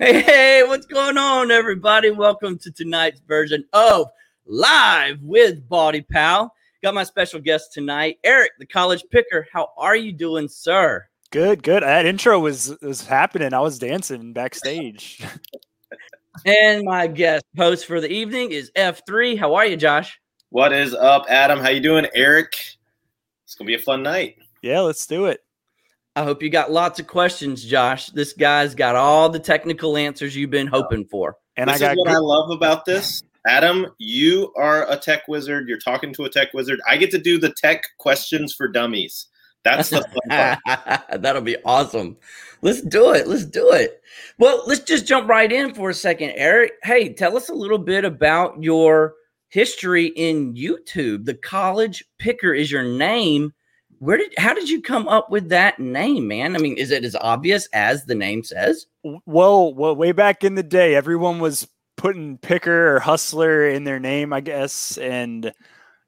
Hey, hey, what's going on, everybody? Welcome to tonight's version of Live with Body Pal. Got my special guest tonight, Eric, the college picker. How are you doing, sir? Good, good. That intro was was happening. I was dancing backstage. and my guest host for the evening is F3. How are you, Josh? What is up, Adam? How you doing, Eric? It's gonna be a fun night. Yeah, let's do it. I hope you got lots of questions, Josh. This guy's got all the technical answers you've been hoping for. And this I got is what good- I love about this. Adam, you are a tech wizard. You're talking to a tech wizard. I get to do the tech questions for dummies. That's the fun part. That'll be awesome. Let's do it. Let's do it. Well, let's just jump right in for a second, Eric. Hey, tell us a little bit about your history in YouTube. The College Picker is your name where did how did you come up with that name man? I mean is it as obvious as the name says? Well well way back in the day everyone was putting picker or hustler in their name i guess and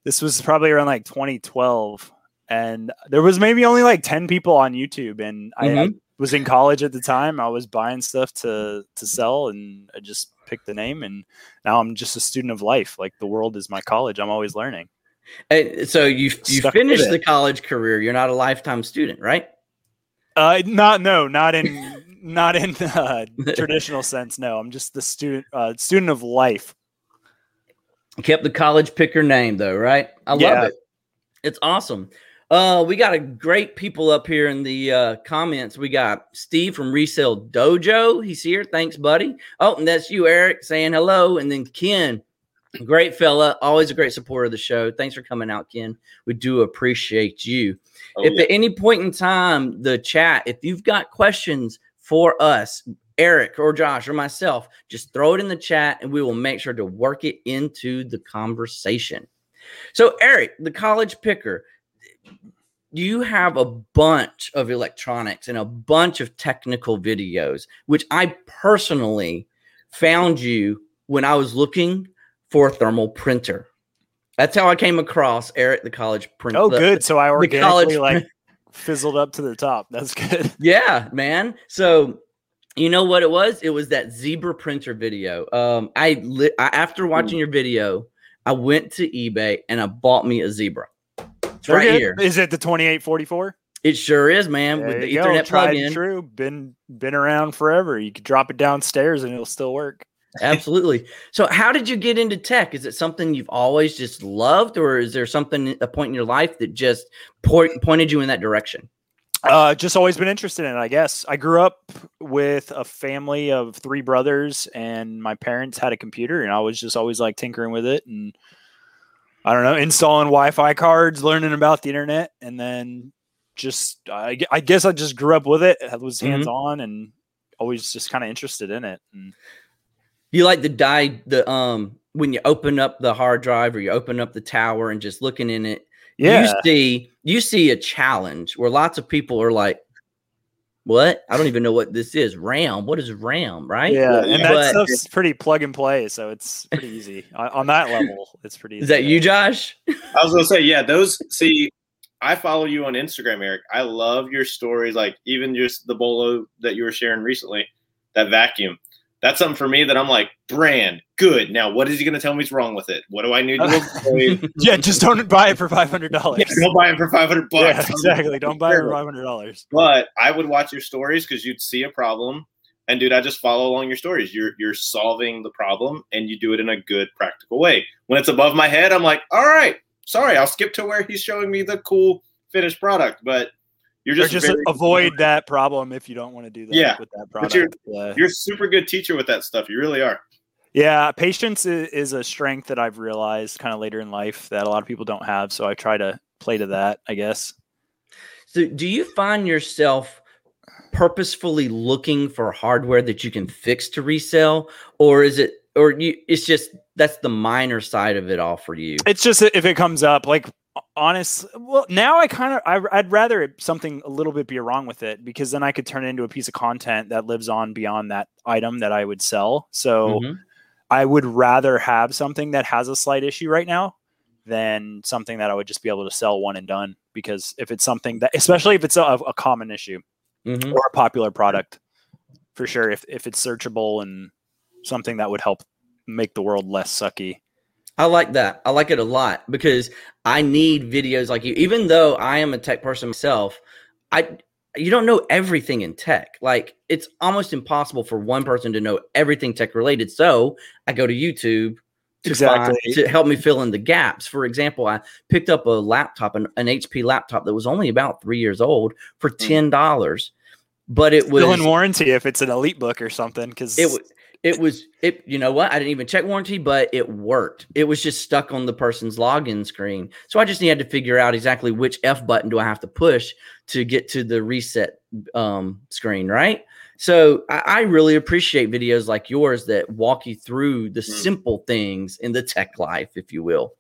this was probably around like 2012 and there was maybe only like 10 people on youtube and mm-hmm. I, I was in college at the time. I was buying stuff to to sell and i just picked the name and now i'm just a student of life. Like the world is my college. I'm always learning so you you finished the college career. You're not a lifetime student, right? Uh, not no, not in not in uh, traditional sense. No, I'm just the student uh, student of life. Kept the college picker name though, right? I love yeah. it. It's awesome. Uh, we got a great people up here in the uh, comments. We got Steve from Resale Dojo. He's here. Thanks, buddy. Oh, and that's you, Eric, saying hello. And then Ken Great fella, always a great supporter of the show. Thanks for coming out, Ken. We do appreciate you. Oh, if yeah. at any point in time, the chat, if you've got questions for us, Eric or Josh or myself, just throw it in the chat and we will make sure to work it into the conversation. So, Eric, the college picker, you have a bunch of electronics and a bunch of technical videos, which I personally found you when I was looking for a thermal printer. That's how I came across Eric, the college printer. Oh, good. So I organically like fizzled up to the top. That's good. Yeah, man. So you know what it was? It was that zebra printer video. Um, I, li- I after watching your video, I went to eBay and I bought me a zebra. It's right here. Is it the twenty eight forty four? It sure is, man. There with the Ethernet plug-in. True, been been around forever. You could drop it downstairs and it'll still work. Absolutely. So, how did you get into tech? Is it something you've always just loved, or is there something a point in your life that just point, pointed you in that direction? Uh, just always been interested in it, I guess. I grew up with a family of three brothers, and my parents had a computer, and I was just always like tinkering with it and I don't know, installing Wi Fi cards, learning about the internet, and then just, I, I guess I just grew up with it. I was hands on mm-hmm. and always just kind of interested in it. And you like the die the um when you open up the hard drive or you open up the tower and just looking in it, yeah. you see you see a challenge where lots of people are like, "What? I don't even know what this is. RAM? What is RAM? Right? Yeah, and that stuff's pretty plug and play, so it's pretty easy on, that level. It's pretty. easy. Is that you, Josh? I was gonna say, yeah. Those see, I follow you on Instagram, Eric. I love your stories, like even just the bolo that you were sharing recently, that vacuum that's something for me that I'm like, brand, good. Now, what is he going to tell me is wrong with it? What do I need to yeah, just don't buy it for five hundred dollars. Yeah, don't buy it for five hundred bucks. Yeah, exactly. Don't buy it for five hundred dollars. But I would watch your stories because you'd see a problem, and dude, I just follow along your stories. You're you're solving the problem, and you do it in a good, practical way. When it's above my head, I'm like, all right, sorry, I'll skip to where he's showing me the cool finished product, but you're just, just avoid that problem if you don't want to do that yeah. with that product. You're, yeah. you're super good teacher with that stuff. You really are. Yeah, patience is, is a strength that I've realized kind of later in life that a lot of people don't have. So I try to play to that, I guess. So do you find yourself purposefully looking for hardware that you can fix to resell or is it or you it's just that's the minor side of it all for you it's just if it comes up like honest well now i kind of I, i'd rather something a little bit be wrong with it because then i could turn it into a piece of content that lives on beyond that item that i would sell so mm-hmm. i would rather have something that has a slight issue right now than something that i would just be able to sell one and done because if it's something that especially if it's a, a common issue mm-hmm. or a popular product for sure if if it's searchable and something that would help make the world less sucky. I like that. I like it a lot because I need videos like you. Even though I am a tech person myself, I you don't know everything in tech. Like it's almost impossible for one person to know everything tech related. So I go to YouTube to exactly find, to help me fill in the gaps. For example, I picked up a laptop, an, an HP laptop that was only about three years old for mm. ten dollars, but it was still in warranty if it's an EliteBook or something. Because it was it was it you know what? I didn't even check warranty but it worked. It was just stuck on the person's login screen. So i just needed to figure out exactly which f button do i have to push to get to the reset um, screen right? So I, I, really appreciate videos like yours that walk you through the mm. simple things in the tech life if you will.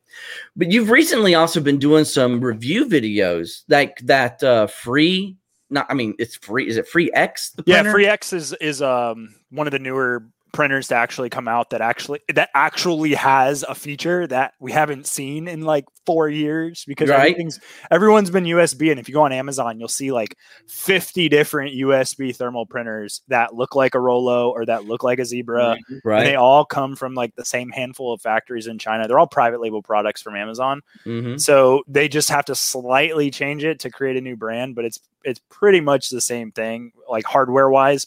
But you've recently also been doing some review videos like that uh, free not i mean it's free is it FreeX yeah FreeX is is um one of the newer printers to actually come out that actually that actually has a feature that we haven't seen in like four years because right. everything's everyone's been USB and if you go on Amazon you'll see like 50 different USB thermal printers that look like a Rollo or that look like a Zebra. Right. And they all come from like the same handful of factories in China. They're all private label products from Amazon. Mm-hmm. so they just have to slightly change it to create a new brand but it's it's pretty much the same thing like hardware wise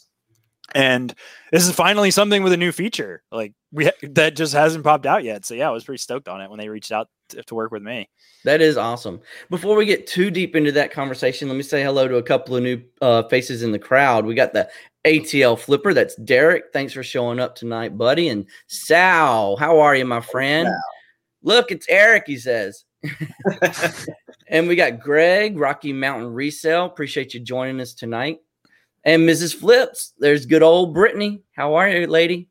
and this is finally something with a new feature like we that just hasn't popped out yet. So yeah i was pretty stoked on it when they reached out to, to, work with me. That is awesome. Before we get too deep into that conversation let me say hello to a couple of new uh, faces in the crowd. We got the atl flipper. That's derek. Thanks for showing up tonight buddy. And sal how are you my friend? Look it's eric he says. And we got greg rocky mountain resale. Appreciate you joining us tonight and Mrs. Flips. There's good old Brittany. How are you, lady?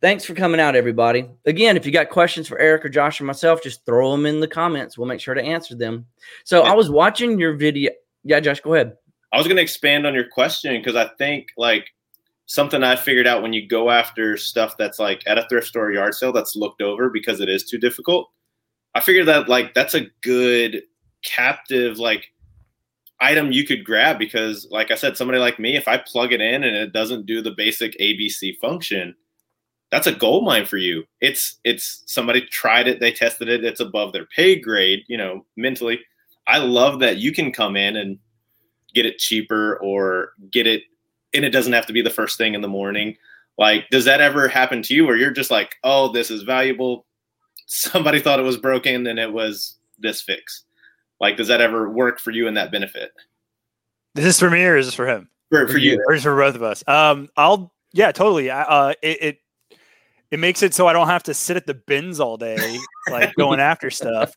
Thanks for coming out, everybody. Again, if you got questions for Eric or Josh or myself, just throw them in the comments. We'll make sure to answer them. So I was watching your video. Yeah, Josh, go ahead. I was going to expand on your question because I think like something I figured out when you go after stuff that's like at a thrift store yard sale that's looked over because it is too difficult. I figured that like that's a good captive like item you could grab because like i said somebody like me if i plug it in and it doesn't do the basic abc function that's a gold mine for you. It's it's somebody tried it they tested it it's above their pay grade you know mentally. I love that you can come in and get it cheaper or get it and it doesn't have to be the first thing in the morning. Like does that ever happen to you where you're just like oh this is valuable. Somebody thought it was broken and it was this fix like, does that ever work for you in that benefit? This Is this for me or is this for him? For, for you, or is for both of us? Um, I'll yeah, totally. Uh, it, it it makes it so I don't have to sit at the bins all day, like going after stuff.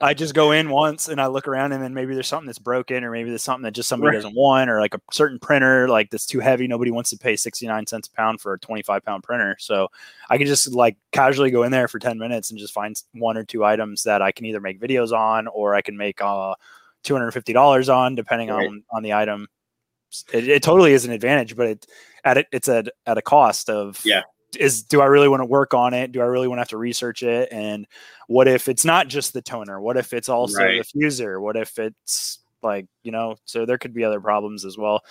I just go in once and I look around, and then maybe there's something that's broken, or maybe there's something that just somebody right. doesn't want, or like a certain printer like that's too heavy. Nobody wants to pay 69 cents a pound for a 25 pound printer. So I can just like casually go in there for 10 minutes and just find one or two items that I can either make videos on or I can make uh, $250 on, depending right. on on the item. It, it, totally is an advantage, but it at it it's at at a cost of yeah is do I really want to work on it? Do I really want to have to research it? And what if it's not just the toner? What if it's also right. the fuser? What if it's like, you know, so there could be other problems as well.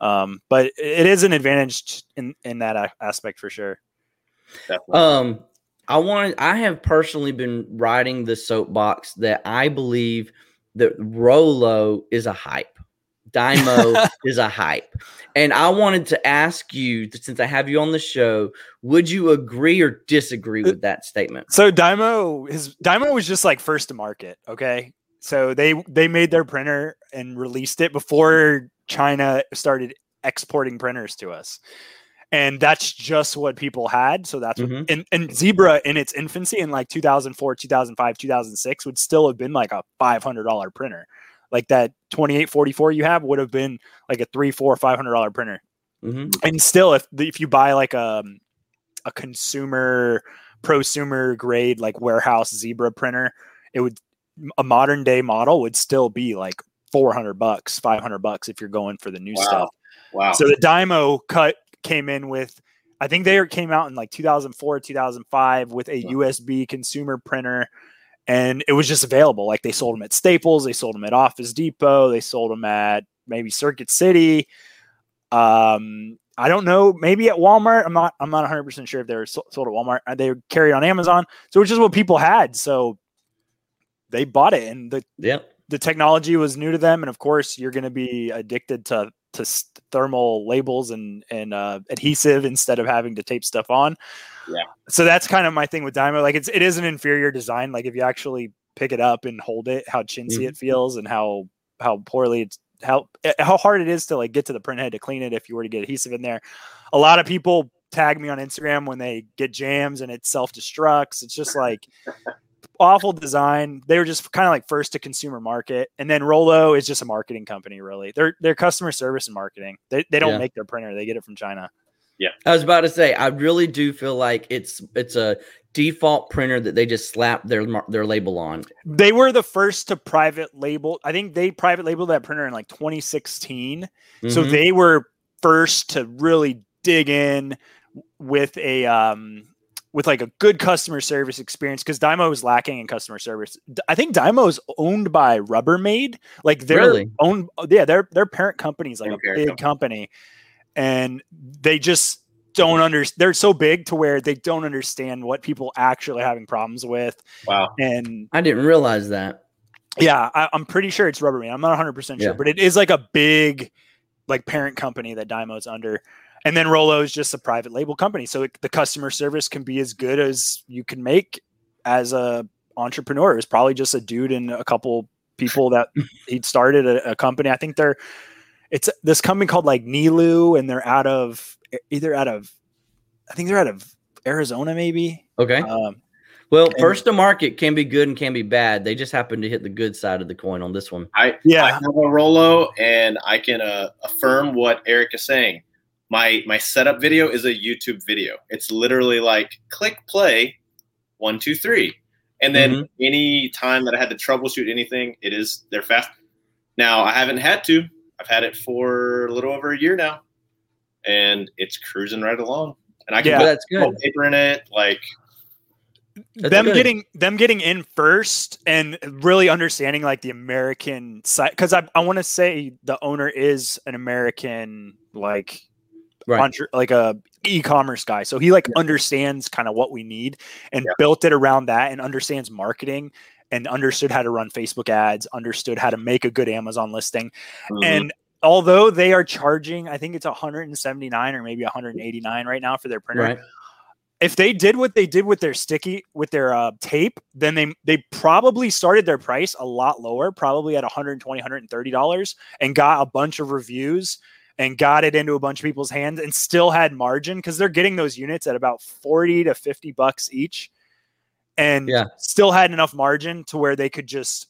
Um, but it is an advantage in, in that aspect for sure. Definitely. Um, I want I have personally been riding the soapbox that I believe that Rollo is a hype. Dymo is a hype. And I wanted to ask you, since I have you on the show, would you agree or disagree with that statement? So Dymo, his Dymo was just like first to market. Okay. So they they made their printer and released it before China started exporting printers to us. And that's just what people had. So that's mm-hmm. what, and, and Zebra in its infancy in like 2004, 2005, 2006 would still have been like a $500 printer like that 2844 you have would have been like a three, four, five hundred dollar printer. Mm-hmm. And still, if if you buy like a um, a consumer prosumer grade like warehouse zebra printer, it would a modern day model would still be like 400 bucks, 500 bucks if you're going for the new wow. stuff. Wow. So the Dymo cut came in with I think they came out in like 2004, 2005 with a USB consumer printer and it was just available. Like they sold them at Staples, they sold them at Office Depot, they sold them at maybe Circuit City. Um, I don't know. Maybe at Walmart. I'm not. I'm not 100 percent sure if they were sold at Walmart. Uh, they were carried on Amazon. So which is what people had. So they bought it, and the yep. the technology was new to them. And of course, you're going to be addicted to to thermal labels and and uh, adhesive instead of having to tape stuff on. Yeah. So that's kind of my thing with Dymo. Like it's it is an inferior design. Like if you actually pick it up and hold it, how chintzy mm-hmm. it feels and how how poorly it's how eh, how hard it is to like get to the print head to clean it if you were to get adhesive in there. A lot of people tag me on Instagram when they get jams and it self destructs. It's just like awful design. They were just kind of like first to consumer market, and then Rollo is just a marketing company. Really, they're they're customer service and marketing. They they don't yeah. make their printer; they get it from China. Yeah, I was about to say, I really do feel like it's it's a default printer that they just slap their their label on. They were the first to private label. I think they private labeled that printer in like 2016. Mm-hmm. So they were first to really dig in with a um with like a good customer service experience because Dymo is lacking in customer service. I think Dymo is owned by Rubbermaid. Like they're really? owned, yeah, their their parent company is like a big company. company, and they just don't understand. They're so big to where they don't understand what people actually having problems with. Wow. And I didn't realize that. Yeah, I, am pretty sure it's Rubbermaid. I'm not 100 percent sure, yeah. but it is like a big, like parent company that Dymo's under. And then Rollo is just a private label company, so it, the customer service can be as good as you can make as a entrepreneur. It's probably just a dude and a couple people that he'd started a, a company. I think they're it's this company called like Nilu, and they're out of either out of I think they're out of Arizona, maybe. Okay. Um, well, and, first to market can be good and can be bad. They just happen to hit the good side of the coin on this one. I yeah, I have a Rollo, and I can uh, affirm what Eric is saying. My my setup video is a YouTube video. It's literally like click play, one two three, and then mm-hmm. any time that I had to troubleshoot anything, it is they're fast. Now I haven't had to. I've had it for a little over a year now and it's cruising right along. And I can yeah, put that's good. paper in it, like that's them good. getting them getting in first and really understanding like the American side because I, I want to say the owner is an American like right. entre, like a e-commerce guy so he like yeah. understands kind of what we need and yeah. built it around that and understands marketing and understood how to run Facebook ads understood how to make a good Amazon listing mm-hmm. and although they are charging, I think it's 179 or maybe 189 right now for their printer. Right. If they did what they did with their sticky with their uh, tape, then they they probably started their price a lot lower, probably at 120 130 dollars, and got a bunch of reviews and got it into a bunch of people's hands and still had margin because they're getting those units at about 40 to 50 bucks each and yeah. still had enough margin to where they could just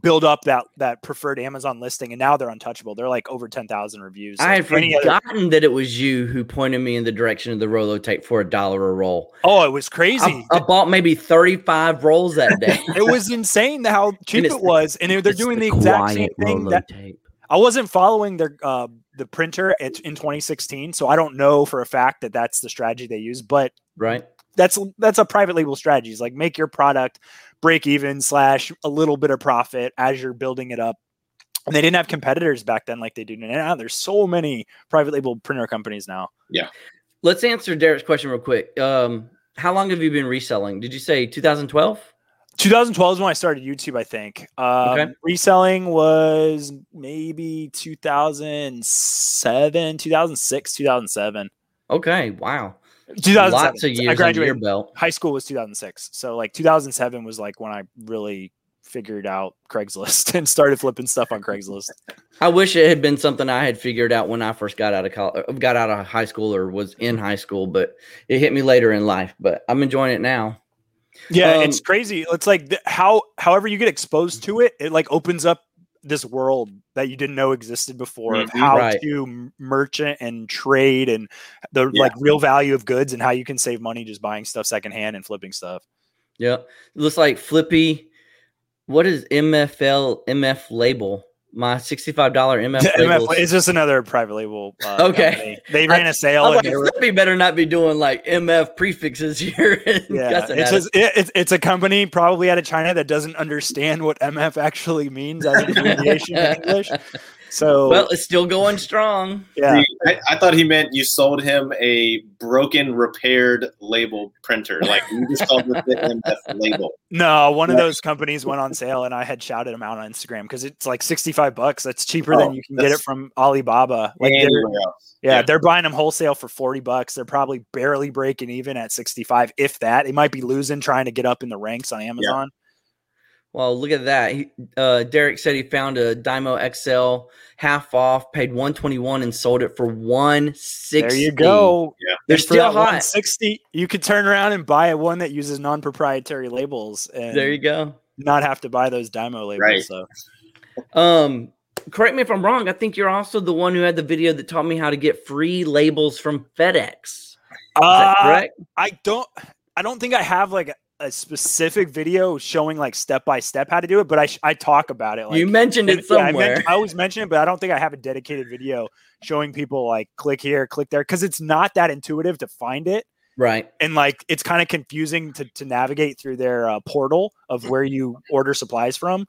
build up that that preferred Amazon listing, and now they're untouchable. They're like over ten thousand reviews. I had forgotten other... that it was you who pointed me in the direction of the Rollo tape for a dollar a roll. Oh, it was crazy. I, I bought maybe thirty five rolls that day. it was insane how cheap it was, and they're doing the, the exact same thing. That, tape. I wasn't following their uh, the printer in 2016, so I don't know for a fact that that's the strategy they use. But right, that's that's a private label strategy. It's like make your product break even slash a little bit of profit as you're building it up. And they didn't have competitors back then like they do now. There's so many private label printer companies now. Yeah. Let's answer Derek's question real quick. Um, how long have you been reselling? Did you say 2012? 2012 is when I started YouTube, I think. Um, okay. Reselling was maybe 2007, 2006, 2007. Okay. Wow. 2007. Lots of years I graduated. belt. High school was 2006. So like 2007 was like when I really figured out Craigslist and started flipping stuff on Craigslist. I wish it had been something I had figured out when I first got out of college, uh, got out of high school or was in high school, but it hit me later in life, but I'm enjoying it now. Yeah, um, it's crazy. It's like the, how however you get exposed to it, it like opens up this world that you didn't know existed before mm-hmm, of how right. to merchant and trade and the yeah. like real value of goods and how you can save money just buying stuff secondhand and flipping stuff. Yeah. It looks like Flippy. What is MFL MF label? My $65 MF, MF It's just another private label. Uh, okay. Company. They ran a sale. I, like, Flippy better not be doing like MF prefixes here. yeah. It's, just, it, it's, it's a company probably out of China that doesn't understand what MF actually means as an abbreviation in English. So well, it's still going strong. Yeah, I, I, thought he meant you sold him a broken, repaired label printer. Like you just called the MF label. No, one of those companies went on sale, and I had shouted them out on Instagram because it's like sixty-five bucks. That's cheaper oh, than you can get it from Alibaba. Like yeah, yeah, they're buying them wholesale for forty bucks. They're probably barely breaking even at sixty-five, if that. They might be losing trying to get up in the ranks on Amazon. Yeah. Well, look at that. He, uh, Derek said he found a Dymo XL half off, paid 121 and sold it for 160. There you go. Yeah. They're still hot. 160. You could turn around and buy a one that uses non-proprietary labels and there you go. Not have to buy those Dymo labels. Right. So um correct me if I'm wrong. I think you're also the one who had the video that taught me how to get free labels from FedEx. Is uh, correct? I don't I don't think I have like a specific video showing like step by step how to do it, but I I talk about it. Like, you mentioned it somewhere. Yeah, I, meant, I always mention it, but I don't think I have a dedicated video showing people like click here, click there, because it's not that intuitive to find it. Right. And like it's kind of confusing to to navigate through their uh, portal of where you order supplies from.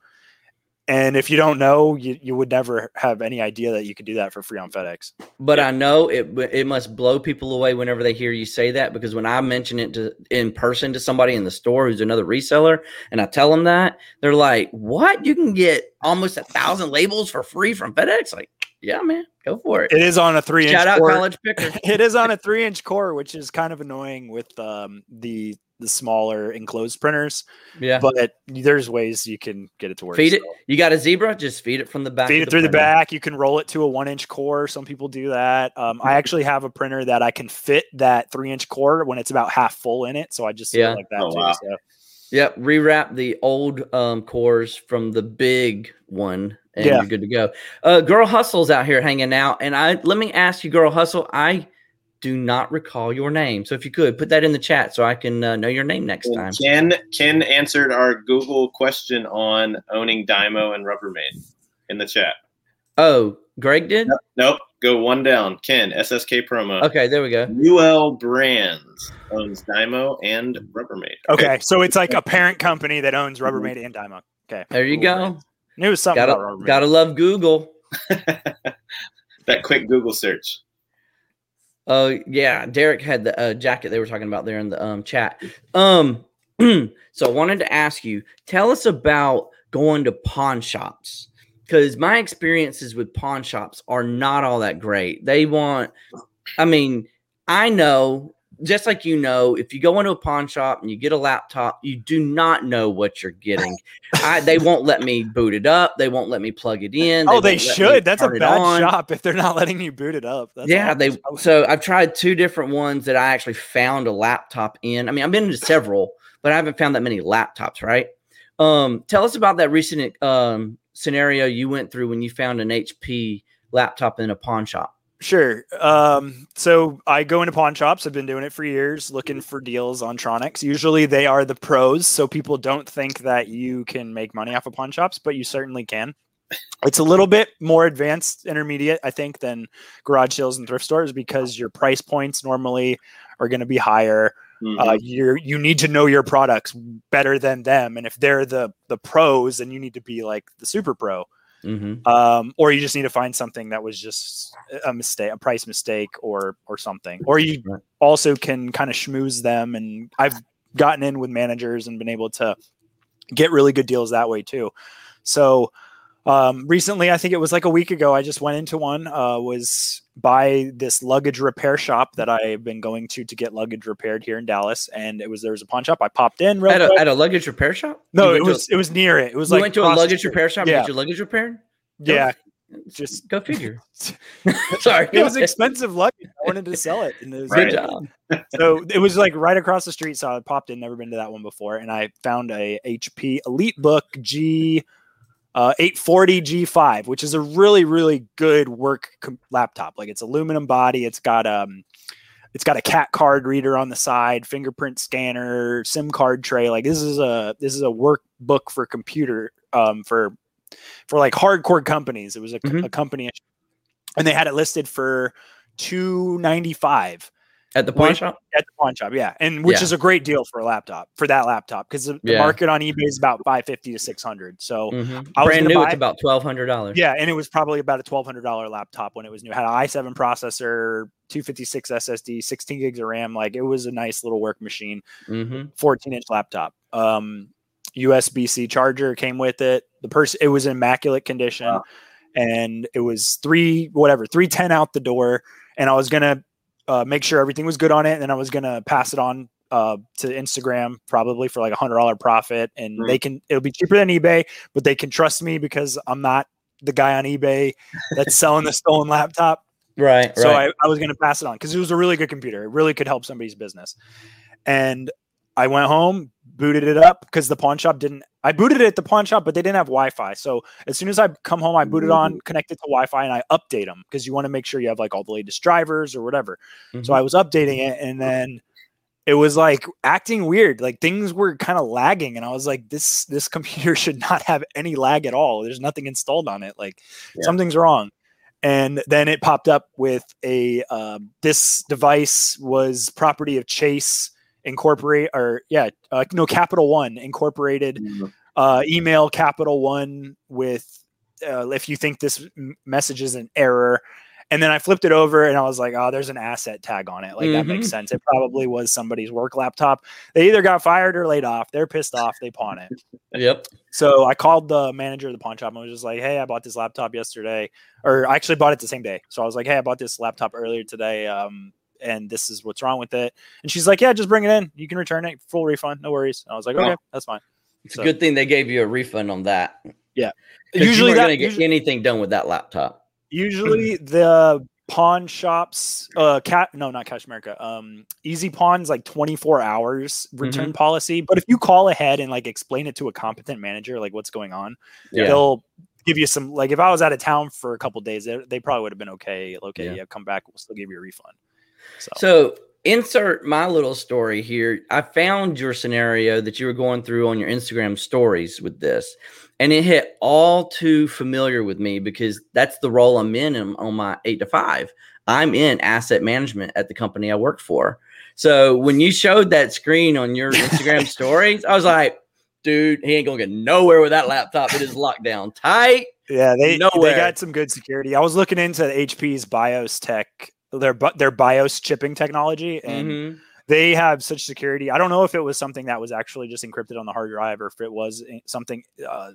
And if you don't know, you, you would never have any idea that you could do that for free on FedEx. But yeah. I know it it must blow people away whenever they hear you say that because when I mention it to in person to somebody in the store who's another reseller and I tell them that, they're like, "What? You can get almost a thousand labels for free from FedEx?" Like, yeah, man, go for it. It is on a three inch. Shout out core. college picker. it is on a three inch core, which is kind of annoying with um, the the smaller enclosed printers. Yeah. But there's ways you can get it to work. Feed it. You got a zebra, just feed it from the back. Feed it the through printer. the back. You can roll it to a one inch core. Some people do that. Um, I actually have a printer that I can fit that three inch core when it's about half full in it. So I just yeah. like that oh, too. Wow. So. Yep. Rewrap the old um, cores from the big one and yeah. you're good to go. Uh, Girl Hustle's out here hanging out. And I let me ask you, Girl Hustle, I do not recall your name. So if you could put that in the chat so I can uh, know your name next time. Ken Ken answered our Google question on owning Dymo and Rubbermaid in the chat. Oh, Greg did? Nope. nope. Go one down. Ken SSK promo. Okay, there we go. Newell Brands owns Dymo and Rubbermaid. Okay, okay so it's like a parent company that owns Rubbermaid and Dymo. Okay, there you go. Knew something gotta, Gotta love Google. that quick Google search. Uh, yeah, Derek had the uh, jacket they were talking about there in the um, chat. Um, so I wanted to ask you, tell us about going to pawn shops because my experiences with pawn shops are not all that great. They want, I mean, I know just like you know, if you go into a pawn shop and you get a laptop, you do not know what you're getting. I, they won't let me boot it up. They won't let me plug it in. They oh, they should. That's a bad shop if they're not letting you boot it up. That's yeah, they. So I've tried two different ones that I actually found a laptop in. I mean, I've been into several, but I haven't found that many laptops. Right. Um, tell us about that recent um, scenario you went through when you found an HP laptop in a pawn shop. Sure. Um, so I go into pawn shops. I've been doing it for years, looking for deals on Tronics. Usually they are the pros, so people don't think that you can make money off of pawn shops, but you certainly can. It's a little bit more advanced, intermediate, I think, than garage sales and thrift stores because your price points normally are going to be higher. Mm-hmm. Uh, you you need to know your products better than them, and if they're the the pros, then you need to be like the super pro. Mm-hmm. Um, or you just need to find something that was just a mistake, a price mistake, or or something. Or you right. also can kind of schmooze them. And I've gotten in with managers and been able to get really good deals that way too. So um, recently, I think it was like a week ago, I just went into one. Uh, was by this luggage repair shop that I've been going to to get luggage repaired here in Dallas, and it was there was a pawn shop. I popped in real at a, at a luggage repair shop. No, it was a, it was near it. It was like you like went to a luggage repair shop. Yeah. get your luggage repaired. Yeah, just go figure. Sorry, it was expensive luggage. I wanted to sell it, and it was right. job. so it was like right across the street. So I popped in, never been to that one before, and I found a HP EliteBook G uh, 840 G5, which is a really really good work com- laptop. Like it's aluminum body. It's got um, it's got a cat card reader on the side, fingerprint scanner, SIM card tray. Like this is a this is a workbook for computer um, for for like hardcore companies. It was a, mm-hmm. a company, and they had it listed for two ninety five. At the pawn shop? At the pawn shop, yeah. And which Yeah. is a great deal for a laptop, for that laptop, because the, Yeah. market on eBay is about 550 to 600. So Mhm. I was Brand new, buy it's about twelve hundred dollars. yeah, and it was probably about a $1,200 laptop when it was new. It had an i7 processor, 256 SSD, 16 gigs of RAM. Like it was a nice little work machine. Mm-hmm. 14 inch laptop. Um, USB C charger came with it. The person, it was in immaculate condition, Wow. and it was three whatever three ten out the door. And I was gonna uh, make sure everything was good on it, and then I was gonna pass it on uh, to Instagram probably for like a hundred dollar profit, and Mm. they can it'll be cheaper than eBay, but they can trust me because I'm not the guy on eBay that's selling the stolen laptop. Right. So right. I, I was going to pass it on because it was a really good computer. It really could help somebody's business. And I went home, booted it up because the pawn shop didn't. I booted it at the pawn shop, but they didn't have Wi-Fi. So as soon as I come home, I boot it on, connect it to Wi-Fi, and I update them because you want to make sure you have like all the latest drivers or whatever. So Mhm. I was updating it, and then it was like acting weird. Like things were kind of lagging, and I was like, "This this computer should not have any lag at all. There's nothing installed on it. Like Yeah. something's wrong." And then it popped up with a um, this device was property of Chase Incorporate or yeah, uh, no Capital One Incorporated Mm-hmm. uh, email Capital One with uh, if you think this m- message is an error. And then I flipped it over and I was like, oh, there's an asset tag on it. Like that makes sense. It probably was somebody's work laptop. They either got fired or laid off. They're pissed off. They pawn it. Yep. So I called the manager of the pawn shop and was just like, hey, I bought this laptop yesterday. Or I actually bought it the same day. So I was like, hey, I bought this laptop earlier today. Um, and this is what's wrong with it. And she's like, yeah, just bring it in. You can return it. Full refund. No worries. And I was like, Oh. okay, that's fine. It's So- a good thing they gave you a refund on that. 'Cause Usually you weren't that- gonna get usually- anything done with that laptop. Usually the pawn shops, uh, cat no, not Cash America. Um, EZPAWN's like 24 hours return Mm-hmm. policy. But if you call ahead and like explain it to a competent manager, like what's going on, Yeah. they'll give you some. Like if I was out of town for a couple days, they, they probably would have been okay. Okay, Yeah. yeah. come back. We'll still give you a refund. So, So insert my little story here. I found your scenario that you were going through on your Instagram stories with this, and it hit all too familiar with me because that's the role I'm in on- my eight to five. I'm in asset management at the company I work for. So when you showed that screen on your Instagram stories, I was like, dude, he ain't gonna get nowhere with that laptop. It is locked down tight. yeah, they Nowhere. they got some good security. I was looking into HP's BIOS tech. Their bu- their BIOS chipping technology, and Mhm. they have such security. I don't know if it was something that was actually just encrypted on the hard drive or if it was something uh,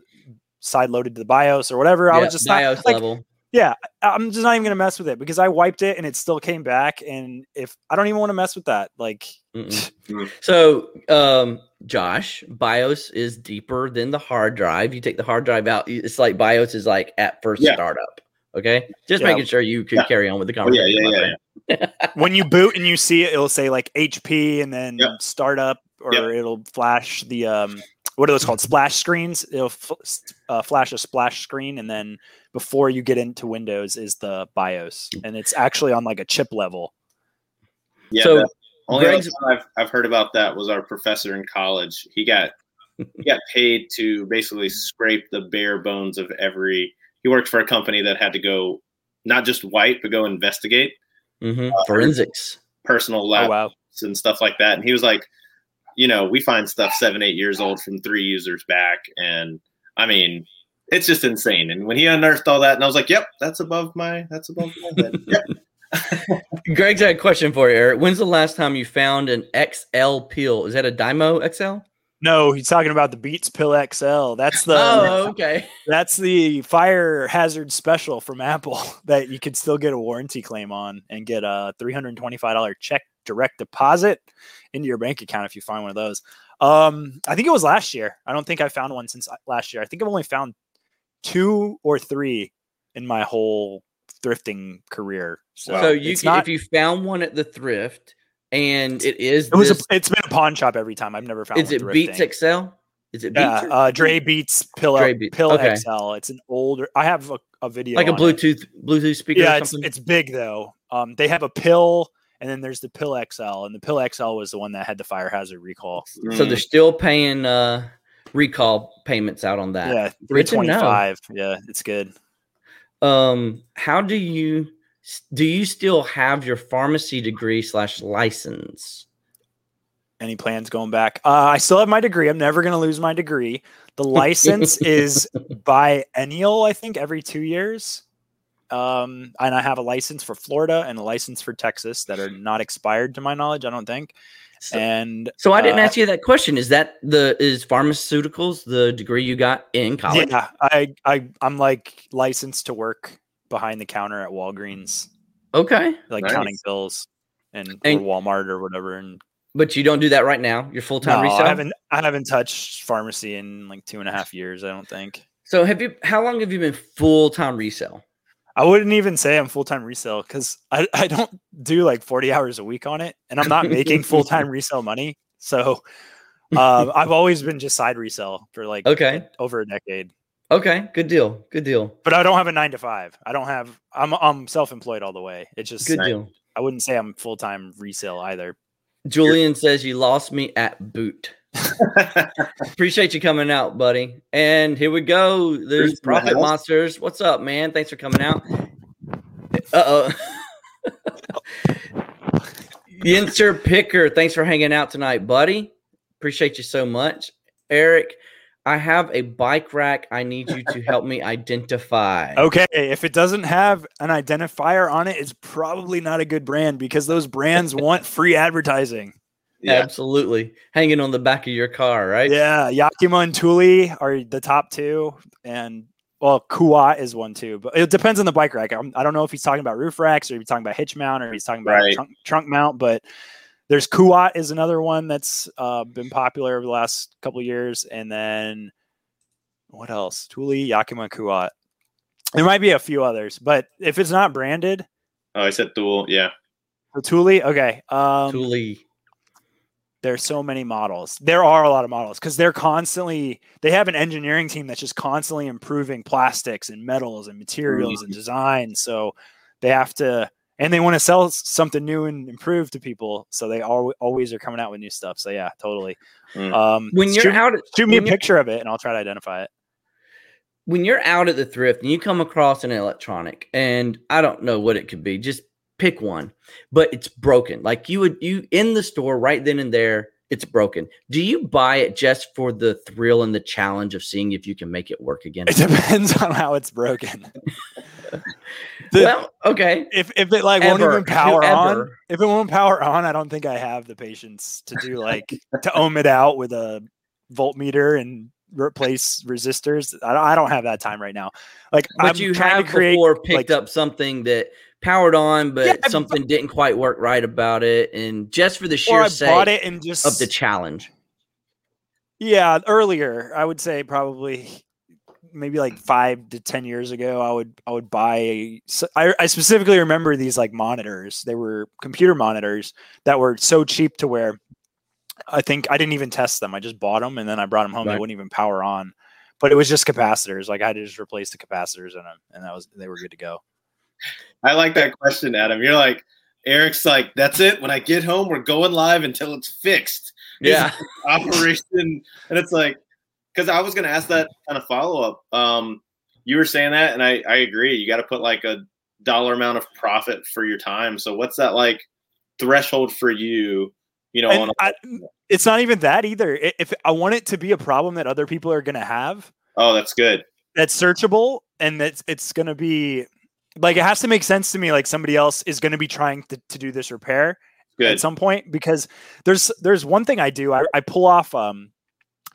side loaded to the BIOS or whatever. I was just not, BIOS like, level. yeah, I'm just not even gonna mess with it because I wiped it and it still came back. And if I don't even want to mess with that, like. So, um, Josh, BIOS is deeper than the hard drive. You take the hard drive out, it's like BIOS is like at first Yeah. startup. Okay, just Yeah. making sure you could Yeah. carry on with the Oh, yeah, conversation. yeah, yeah, when you boot and you see it, it'll say like HP and then Yep. startup, or Yep. it'll flash the um, what are those called? Splash screens. It'll f- s- uh, flash a splash screen, and then before you get into Windows is the BIOS, and it's actually on like a chip level. Yeah, So, the only other Greg's- time I've, I've heard about that was our professor in college. He got he got paid to basically scrape the bare bones of every. He worked for a company that had to go not just white, but go investigate Mhm. Forensics. personal Oh wow! and stuff like that. And he was like, you know, we find stuff seven, eight years old from three users back, and I mean, it's just insane. And when he unearthed all that, and I was like, yep, that's above my that's above my head. Yep. Greg's had a question for you, Eric. When's the last time you found an XL peel? Is that a Dymo XL? No, he's talking about the Beats Pill XL. That's the oh, okay. that's the fire hazard special from Apple that you can still get a warranty claim on and get a three hundred twenty five dollar check direct deposit into your bank account if you find one of those. Um, I think it was last year. I don't think I found one since last year. I think I've only found two or three in my whole thrifting career. So, So you can, not, if you found one at the thrift and it is it was this, a, it's been a pawn shop every time. I've never found is it Beats thrifting. XL? Is it Beats? Yeah, uh, Dre Beats Pill Dre Beats, Pill okay. XL. It's an older. I have a, a video like a on it. Bluetooth Bluetooth speaker yeah or it's, it's big though um they have a pill and then there's the pill xl and the pill xl was the one that had the fire hazard recall so Mm. they're still paying uh recall payments out on that. yeah to know. 325 yeah it's good Um, how do you Do you still have your pharmacy degree slash license? Any plans going back? Uh, I still have my degree. I'm never going to lose my degree. The license is biennial, I think, every two years. Um, and I have a license for Florida and a license for Texas that are not expired to my knowledge. I don't think. So, and so I didn't uh, ask you that question. Is that the is pharmaceuticals the degree you got in college? Yeah, I I I'm like licensed to work behind the counter at Walgreens. Okay, like nice. counting bills and, and Walmart or whatever, and but you don't do that right now. You're full time no, resale. I haven't. I haven't touched pharmacy in like two and a half years. I don't think. So have you? How long have you been full time resale? I wouldn't even say I'm full time resale because I, I don't do like 40 hours a week on it, and I'm not making full time resale money. So uh, I've always been just side resale for like okay over a decade. Okay, good deal, good deal. But I don't have a nine to five. I don't have. I'm I'm self employed all the way. It's just good deal. I wouldn't say I'm full time resale either. Julian says you lost me at boot. Appreciate you coming out, buddy. And here we go. There's Profit Monsters. What's up, man? Thanks for coming out. Uh oh. Yinser Picker, thanks for hanging out tonight, buddy. Appreciate you so much. Eric, I have a bike rack I need you to help me identify. Okay. If it doesn't have an identifier on it, it's probably not a good brand because those brands want free advertising. Yeah. Absolutely. Hanging on the back of your car, right? Yeah. Yakima and Thule are the top two. And well, Kuat is one too, but it depends on the bike rack. I'm, I do not know if he's talking about roof racks or if he's talking about hitch mount or he's talking about right. trunk, trunk mount, but there's Kuat is another one that's uh, been popular over the last couple years, and then what else? Thule, Yakima, Kuat. There might be a few others, but if it's not branded, oh, I said Thule, yeah. The Thule, okay. Um, Thule. There's so many models. There are a lot of models because they're constantly. They have an engineering team that's just constantly improving plastics and metals and materials mm-hmm. and design. So they have to and they want to sell something new and improved to people so they al- always are coming out with new stuff so yeah totally mm. um, when you're shoot, out shoot me a picture of it and i'll try to identify it when you're out at the thrift and you come across an electronic and i don't know what it could be just pick one but it's broken like you would you in the store right then and there it's broken. Do you buy it just for the thrill and the challenge of seeing if you can make it work again? It depends on how it's broken. The, well, okay. If if it like Ever. won't even power on, if it won't power on, I don't think I have the patience to do like to ohm it out with a voltmeter and replace resistors. I don't, I don't have that time right now. Like, but I'm you have create, before picked like, up something that powered on, but yeah, something but, didn't quite work right about it, and just for the sheer sake it and just, of the challenge. Yeah, earlier I would say probably maybe like five to ten years ago, I would I would buy. I, I specifically remember these like monitors. They were computer monitors that were so cheap to where I think I didn't even test them. I just bought them and then I brought them home. Right. They wouldn't even power on, but it was just capacitors. Like I had to just replace the capacitors in them, and that was they were good to go. I like that question, Adam. You're like Eric's like, that's it. When I get home, we're going live until it's fixed. Yeah, operation, and it's like because I was going to ask that kind of follow up. Um, you were saying that, and I I agree. You got to put like a dollar amount of profit for your time. So what's that like threshold for you? You know, a- I, it's not even that either. If I want it to be a problem that other people are going to have, oh, that's good. That's searchable, and that's it's going to be like it has to make sense to me. Like somebody else is going to be trying to, to do this repair good. at some point because there's there's one thing I do. I, I pull off um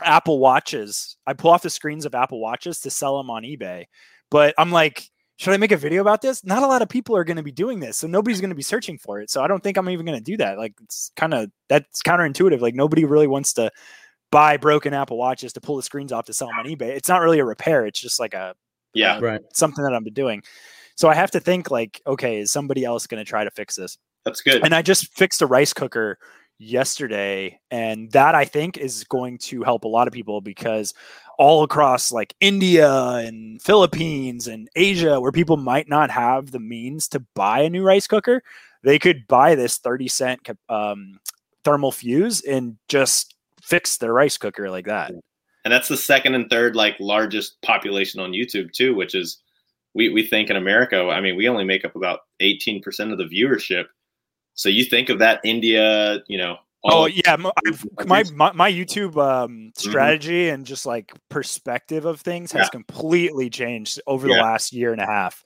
Apple watches. I pull off the screens of Apple watches to sell them on eBay. But I'm like, should I make a video about this? Not a lot of people are going to be doing this, so nobody's going to be searching for it. So I don't think I'm even going to do that. Like it's kind of that's counterintuitive. Like nobody really wants to buy broken Apple watches to pull the screens off to sell them on eBay. It's not really a repair. It's just like a yeah, right. something that I'm doing. So I have to think like, okay, is somebody else going to try to fix this? That's good. And I just fixed a rice cooker yesterday and that i think is going to help a lot of people because all across like india and philippines and asia where people might not have the means to buy a new rice cooker they could buy this 30 cent um, thermal fuse and just fix their rice cooker like that and that's the second and third like largest population on youtube too which is we we think in America, I mean, we only make up about 18% of the viewership. So you think of that India, you know. Oh yeah, my, my, my YouTube um, mm-hmm. strategy mm-hmm. and just like perspective of things has yeah. completely changed over yeah. the last year and a half.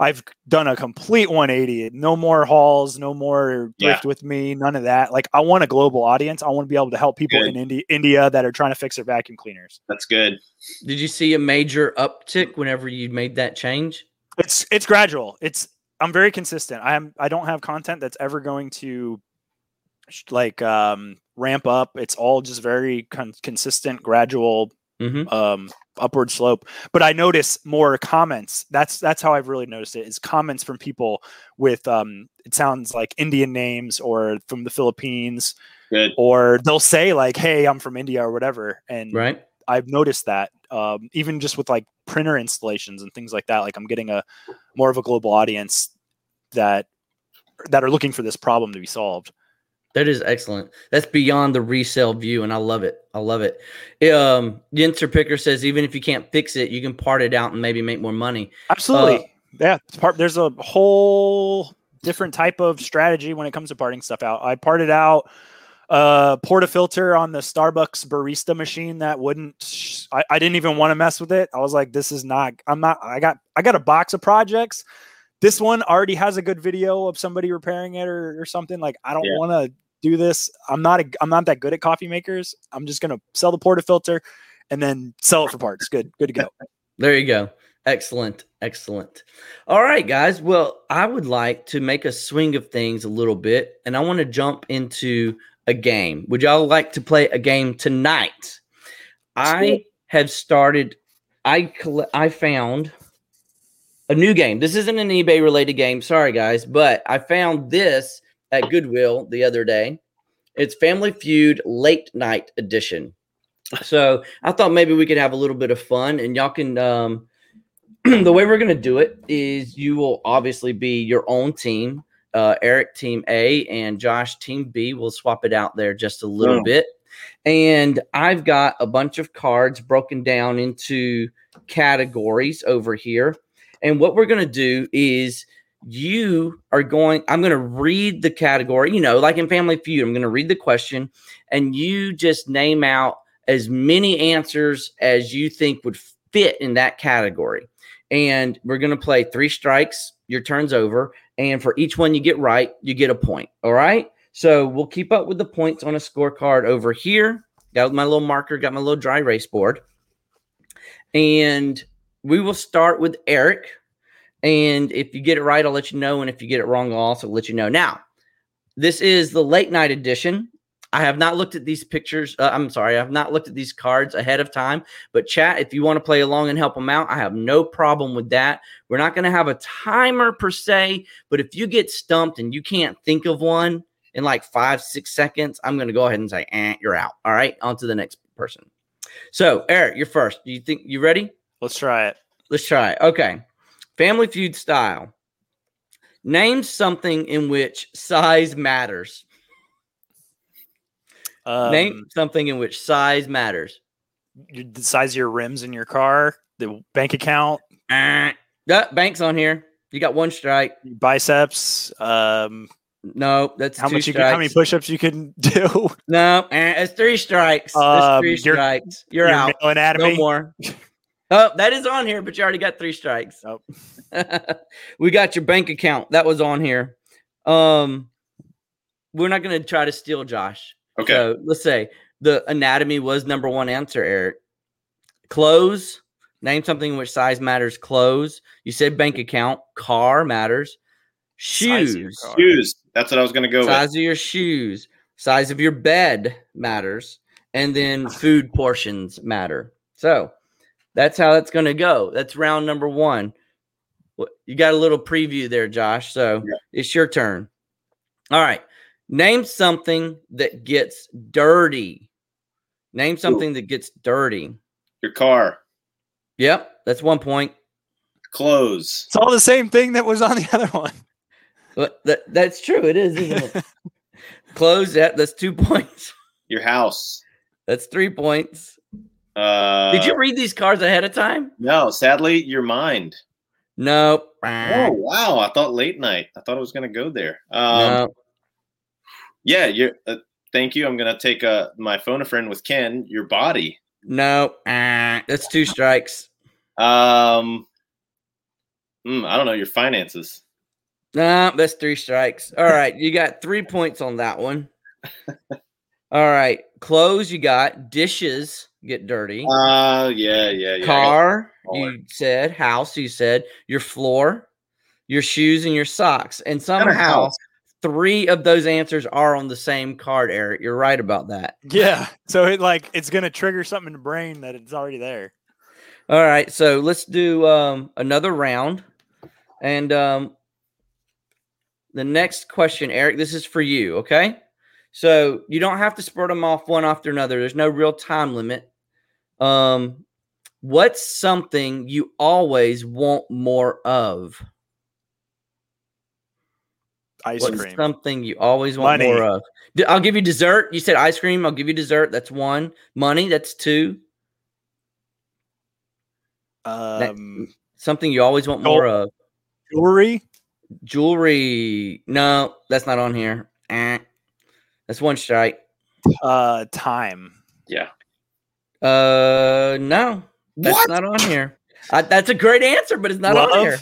I've done a complete 180. No more hauls, no more drift yeah. with me, none of that. Like I want a global audience. I want to be able to help people good. in Indi- India that are trying to fix their vacuum cleaners. That's good. Did you see a major uptick whenever you made that change? It's it's gradual. It's I'm very consistent. I am I don't have content that's ever going to like um ramp up. It's all just very con- consistent, gradual mm-hmm. um upward slope. But I notice more comments. That's that's how I've really noticed it is comments from people with um it sounds like Indian names or from the Philippines. Good. Or they'll say like, "Hey, I'm from India" or whatever. And right. I've noticed that um, even just with like printer installations and things like that. Like I'm getting a more of a global audience that that are looking for this problem to be solved. That is excellent. That's beyond the resale view, and I love it. I love it. Um, Yinzer Picker says even if you can't fix it, you can part it out and maybe make more money. Absolutely. Uh, yeah, part. There's a whole different type of strategy when it comes to parting stuff out. I parted out uh portafilter on the starbucks barista machine that wouldn't I, I didn't even want to mess with it i was like this is not i'm not i got i got a box of projects this one already has a good video of somebody repairing it or, or something like i don't yeah. want to do this i'm not a, i'm not that good at coffee makers i'm just gonna sell the portafilter and then sell it for parts good good to go there you go Excellent. Excellent. All right, guys. Well, I would like to make a swing of things a little bit, and I want to jump into a game. Would y'all like to play a game tonight? I have started. I I found a new game. This isn't an eBay related game. Sorry, guys, but I found this at Goodwill the other day. It's Family Feud Late Night Edition. So I thought maybe we could have a little bit of fun, and y'all can. Um, the way we're gonna do it is you will obviously be your own team uh, Eric team A and Josh team B. We'll swap it out there just a little oh. bit. And I've got a bunch of cards broken down into categories over here. And what we're going to do is you are going, I'm going to read the category, you know, like in Family Feud, I'm going to read the question and you just name out as many answers as you think would fit in that category. And we're going to play three strikes, your turn's over. And for each one you get right, you get a point. All right. So we'll keep up with the points on a scorecard over here. Got my little marker, got my little dry erase board. And we will start with Eric. And if you get it right, I'll let you know. And if you get it wrong, I'll also let you know. Now, this is the late night edition. I have not looked at these pictures. Uh, I'm sorry, I have not looked at these cards ahead of time. But chat, if you want to play along and help them out, I have no problem with that. We're not going to have a timer per se, but if you get stumped and you can't think of one in like five, six seconds, I'm going to go ahead and say, eh, you're out. All right, on to the next person. So, Eric, you're first. Do you think you ready? Let's try it. Let's try it. Okay. Family Feud style. Name something in which size matters. Um, Name something in which size matters. The size of your rims in your car, the bank account. Uh, bank's on here. You got one strike. Biceps. Um, no, that's how much you can, how many push-ups you can do. No, it's three strikes. Um, three your, strikes. You're your out. Anatomy. No more. oh, that is on here, but you already got three strikes. Oh. we got your bank account. That was on here. Um, we're not going to try to steal Josh. Okay. So let's say the anatomy was number one answer, Eric. Clothes, name something which size matters. Clothes. You said bank account. Car matters. Shoes. Shoes. That's what I was going to go size with. of your shoes. Size of your bed matters. And then food portions matter. So that's how that's going to go. That's round number one. You got a little preview there, Josh. So yeah. it's your turn. All right. Name something that gets dirty. Name something Ooh. that gets dirty. Your car. Yep, that's one point. Clothes. It's all the same thing that was on the other one. But that, that's true. It is, isn't it? Clothes. That, that's two points. Your house. That's three points. Uh, Did you read these cards ahead of time? No, sadly, your mind. Nope. Oh wow! I thought late night. I thought I was gonna go there. Um, no. Yeah, you're. Uh, thank you. I'm gonna take uh, my phone a friend with Ken. Your body. No. Ah, that's two strikes. Um, mm, I don't know your finances. No, that's three strikes. All right, you got three points on that one. All right, clothes you got, dishes get dirty. Uh, yeah, yeah, yeah. Car, you said. House, you said. Your floor, your shoes, and your socks. And somehow house. Three of those answers are on the same card, Eric. You're right about that. Yeah. So it like it's gonna trigger something in the brain that it's already there. All right, so let's do um, another round. And um, the next question, Eric, this is for you, okay? So you don't have to spurt them off one after another. There's no real time limit. Um, what's something you always want more of? Ice What's cream. something you always want Money. more of? I'll give you dessert. You said ice cream. I'll give you dessert. That's one. Money. That's two. Um, Something you always want more of. jewelry. Jewelry. No, that's not on here. Eh. That's one strike. Uh, time. Yeah. Uh, no, that's What? not on here. I, that's a great answer, but it's not on here.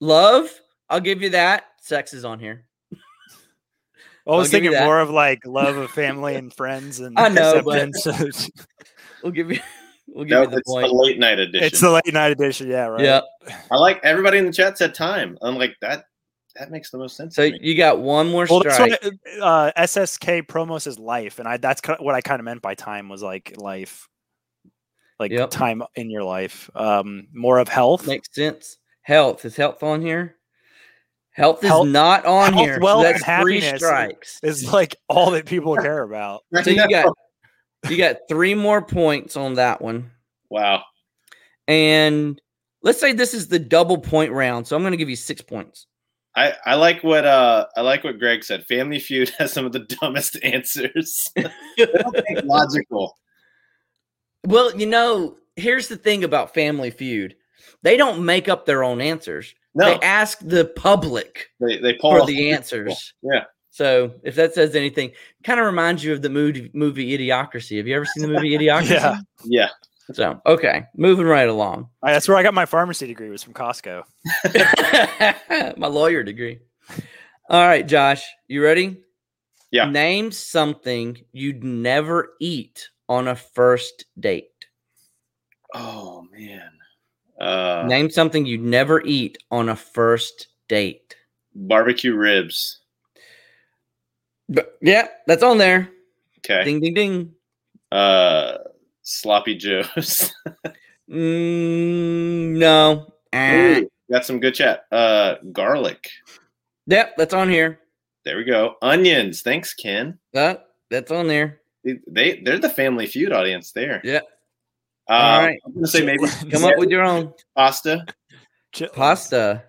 Love? Love. I'll give you that. Sex is on here. I was I'll give you thinking more of like love of family and friends and I know, but- We'll give you. We'll give No, you the it's point. the late night edition. it's the late night edition. Yeah. Right. Yeah. I like everybody in the chat said time. I'm like that. That makes the most sense. So to me. you got one more Well, that's strike. what uh, SSK promo says life, and I that's what I kind of meant by time was like life, like Yep. time in your life. Um, more of health. Makes sense. Health is health on here. Health is Health- not on health, here. So that's three strikes. is like all that people care about. So you got you got three more points on that one. wow. And let's say this is the double point round. So I'm going to give you six points. I, I like what uh I like what Greg said. Family Feud has some of the dumbest answers. They don't think logical. Well, you know, here's the thing about Family Feud they don't make up their own answers, No, they ask the public they they pull for the answers. Yeah. So if that says anything, kind of reminds you of the movie, movie Idiocracy. Have you ever seen the movie Idiocracy? Yeah. Yeah. So, okay, moving right along. I- that's where I got my pharmacy degree was from Costco. My lawyer degree. All right, Josh, you ready? Yeah. Name something you'd never eat on a first date. Oh man. Uh Name something you'd never eat on a first date. barbecue ribs. But, yeah, that's on there. Okay. Ding, ding, ding. Uh sloppy joes. Mm, no. Eh. Ooh, got some good chat. Uh garlic. Yep, that's on here. There we go. Onions. Thanks, Ken. Uh, that's on there. They, they they're the family feud audience there. Yeah. Uh, All right. I'm gonna say maybe Come up with your own pasta. Chitlins. pasta.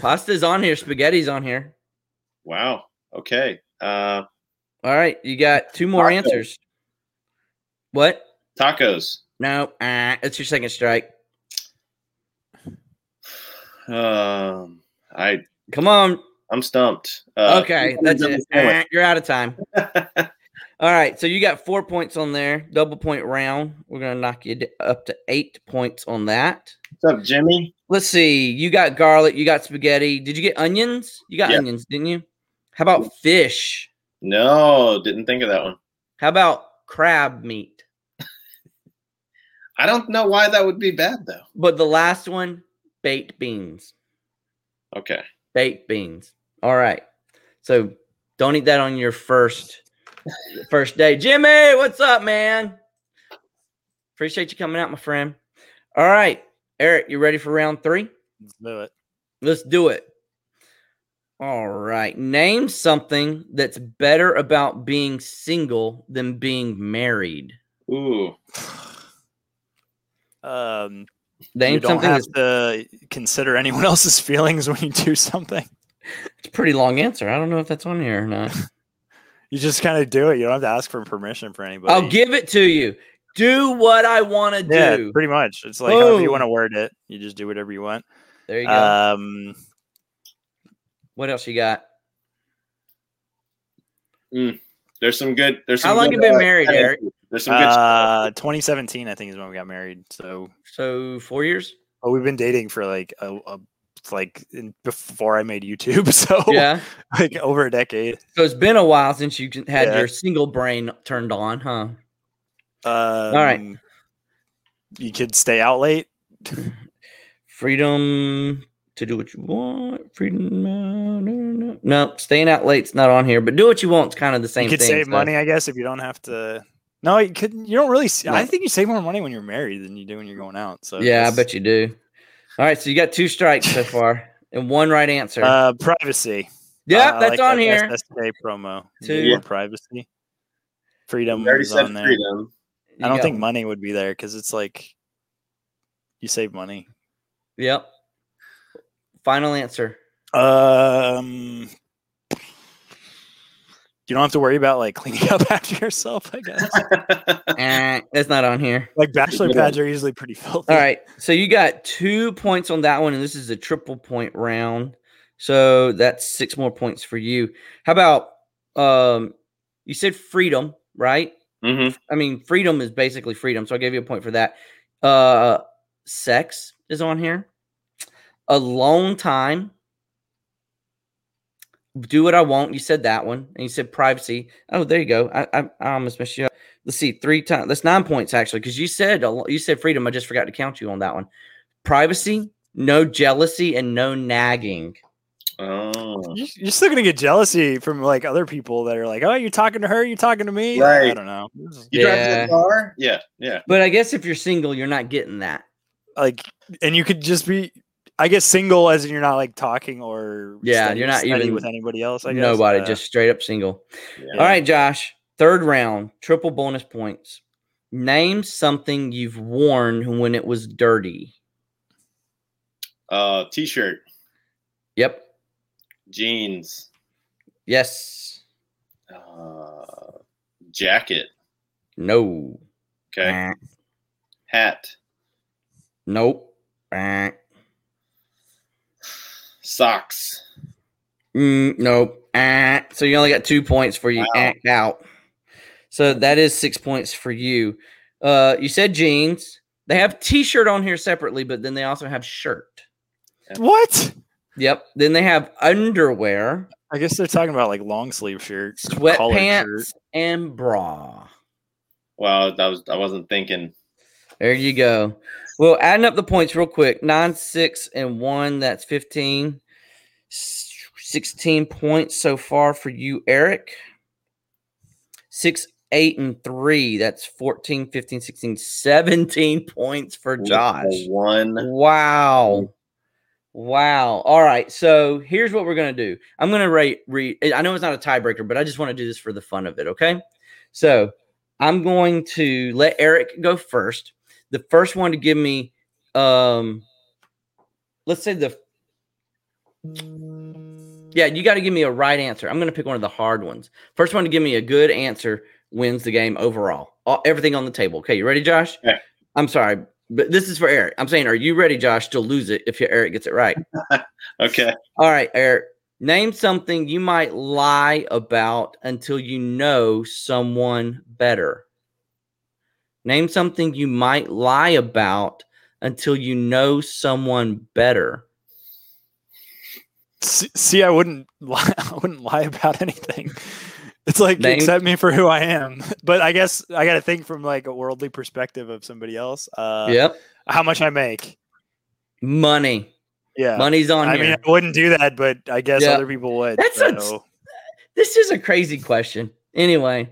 Pasta's on here. Spaghetti's on here. Wow. Okay. Uh All right, you got two more Tacos. answers. What? tacos. No, uh, that's your second strike. Um I Come on. I'm stumped. Uh, Okay, that's it. Uh, you're out of time. All right, so you got four points on there, double point round. We're gonna knock you up to eight points on that. What's up, Jimmy? Let's see. You got garlic. You got spaghetti. Did you get onions? You got Yeah. onions, didn't you? How about fish? No, didn't think of that one. How about crab meat? I don't know why that would be bad though. But the last one, baked beans. Okay. baked beans. All right. So don't eat that on your first first day. Jimmy, what's up, man? Appreciate you coming out, my friend. All right. Eric, you ready for round three? Let's do it. Let's do it. All right. Name something that's better about being single than being married. Ooh. Um, Name you don't something have that's to consider anyone else's feelings when you do something. it's a pretty long answer. I don't know if that's on here or not. You just kind of do it. You don't have to ask for permission for anybody. I'll give it to you. Do what I want to yeah, do. pretty much. It's like however you want to word it. You just do whatever you want. There you go. Um, what else you got? There's some good. There's some How long good, you been uh, married, Eric? There's some good. uh, 2017, I think, is when we got married. So, So four years. Oh, we've been dating for like a, a like in, before I made YouTube. So, Yeah. like over a decade. So it's been a while since you had Yeah. your single brain turned on, huh? Um, right. You could stay out late. Freedom to do what you want. Freedom. No, no, no. no staying out late's not on here, but do what you want's kind of the same thing. you could thing. save so- money, I guess, if you don't have to. No, you could. You don't really. s- I think you save more money when you're married than you do when you're going out. So Yeah, I bet you do. All right, so you got two strikes so far and one right answer. Uh, privacy. yeah, Uh, that's like on that here. SSK promo. Two. Yeah. privacy. Freedom We already is said on there. freedom. I don't think one. money would be there because it's like you save money. Yep. Final answer. Um, you don't have to worry about like cleaning up after yourself. I guess Eh, that's not on here. like bachelor pads are usually pretty filthy. All right. So you got two points on that one, and this is a triple point round. So that's six more points for you. How about um you said freedom, right? hmm I mean, freedom is basically freedom. So I gave you a point for that. Uh sex is on here. Alone time. Do what I want. You said that one. And you said privacy. Oh, there you go. I I, I almost messed you up. Let's see, three times. That's nine points actually, because you said you said freedom. I just forgot to count you on that one. Privacy, no jealousy, and no nagging. Oh. You- You're still gonna get jealousy from like other people that are like, "Oh, you're talking to her, you're talking to me." Right? I don't know. You drive Yeah. the car? Yeah, yeah. But I guess if you're single, you're not getting that. Like, and you could just be, I guess, single as in you're not like talking or Yeah, you're not steady even- with anybody else. I guess Nobody, Uh, just straight up single. yeah. All right, Josh. Third round, triple bonus points. Name something you've worn when it was dirty. Uh, t-shirt, Yep. jeans, Yes. uh, jacket. No. Okay, hat, Nope. Socks. Mm, nope. Eh. So you only got two points for you. Wow. Eh, out. So that is six points for you. Uh, you said jeans. They have t-shirt on here separately, but then they also have shirt. What? Yep. Then they have underwear, I guess they're talking about like long sleeve shirts, collared shirt. sweatpants, and bra. Well, that was I wasn't thinking. There you go. Well, adding up the points real quick nine, six, and one, that's 15. S- 16 points so far for you, Eric. Six, eight, and three, that's 14, 15, 16, 17 points for Josh. One. Wow. Wow. All right. So here's what we're going to do. I'm going to rate, read. I know it's not a tiebreaker, but I just want to do this for the fun of it. Okay. So I'm going to let Eric go first. The first one to give me, um, let's say the, yeah, you got to give me a right answer. I'm going to pick one of the hard ones. First one to give me a good answer wins the game overall. All, everything on the table. Okay. You ready, Josh? Yeah. I'm sorry, but this is for Eric. I'm saying, are you ready, Josh, to lose it if Eric gets it right? Okay. All right, Eric. Name something you might lie about until you know someone better. Name something you might lie about until you know someone better. See, I wouldn't lie. I wouldn't lie about anything. It's like accept me for who I am. But I guess I got to think from like a worldly perspective of somebody else. Uh, yep. How much I make. Money. Yeah. Money's on I here. mean, I wouldn't do that, but I guess Yeah. other people would. That's a- this is a crazy question. Anyway,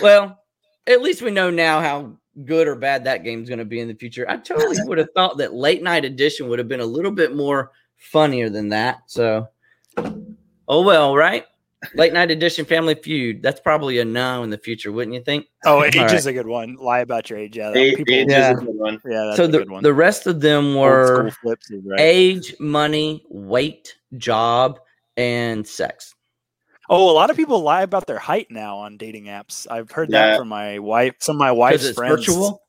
well, at least we know now how good or bad that game's going to be in the future. I totally would have thought that late night edition would have been a little bit more funnier than that. So, oh well, right? Late night edition Family Feud. That's probably a no in the future, wouldn't you think? Oh, age All is a good one. Lie about your age. Yeah. that- Age, people, age Yeah. is a good one. yeah. That's so a the good one. the rest of them were flips right. age, money, weight, job, and sex. Oh, a lot of people lie about their height now on dating apps. I've heard Yeah. that from my wife, some of my wife's it's friends. virtual.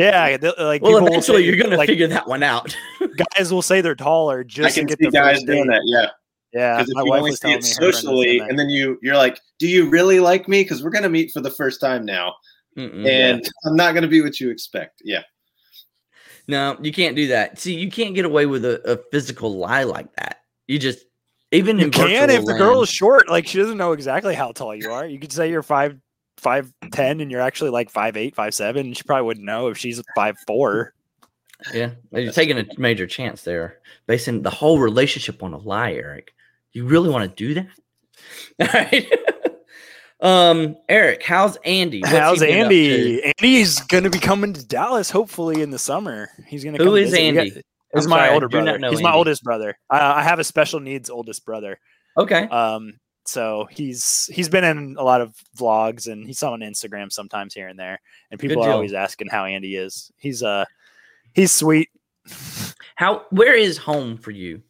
Yeah, like well, eventually say, you're gonna like, figure that one out. guys will say they're taller just I can to see guys doing that. Yeah, yeah. Because if you only see it socially, and then you you're like, do you really like me? Because we're gonna meet for the first time now, Mm-mm, and yeah. I'm not gonna be what you expect. Yeah. No, you can't do that. See, you can't get away with a, a physical lie like that. You just even you can if the girl is short, like she doesn't know exactly how tall you are. You could say you're five five ten and you're actually like five eight, five seven. She probably wouldn't know if she's five four. Yeah, you're taking a major chance there, basing the whole relationship on a lie, Eric. You really want to do that? All right. um, Eric, how's Andy? What's how's Andy? Andy's going to be coming to Dallas hopefully in the summer. He's going to. Who is Andy? Got, He's my sorry, older brother. He's Andy. my oldest brother. I, I, have a special needs oldest brother. Okay. Um. So he's he's been in a lot of vlogs and he's on Instagram sometimes here and there. And people are always asking how Andy is. He's uh he's sweet. How where is home for you?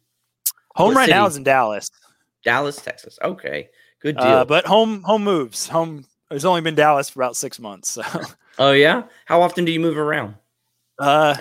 Home what right city? now is in Dallas. Dallas, Texas. Okay, good uh, deal. Uh, but home home moves. Home. It's only been Dallas for about six months. So. Oh yeah. How often do you move around? Uh,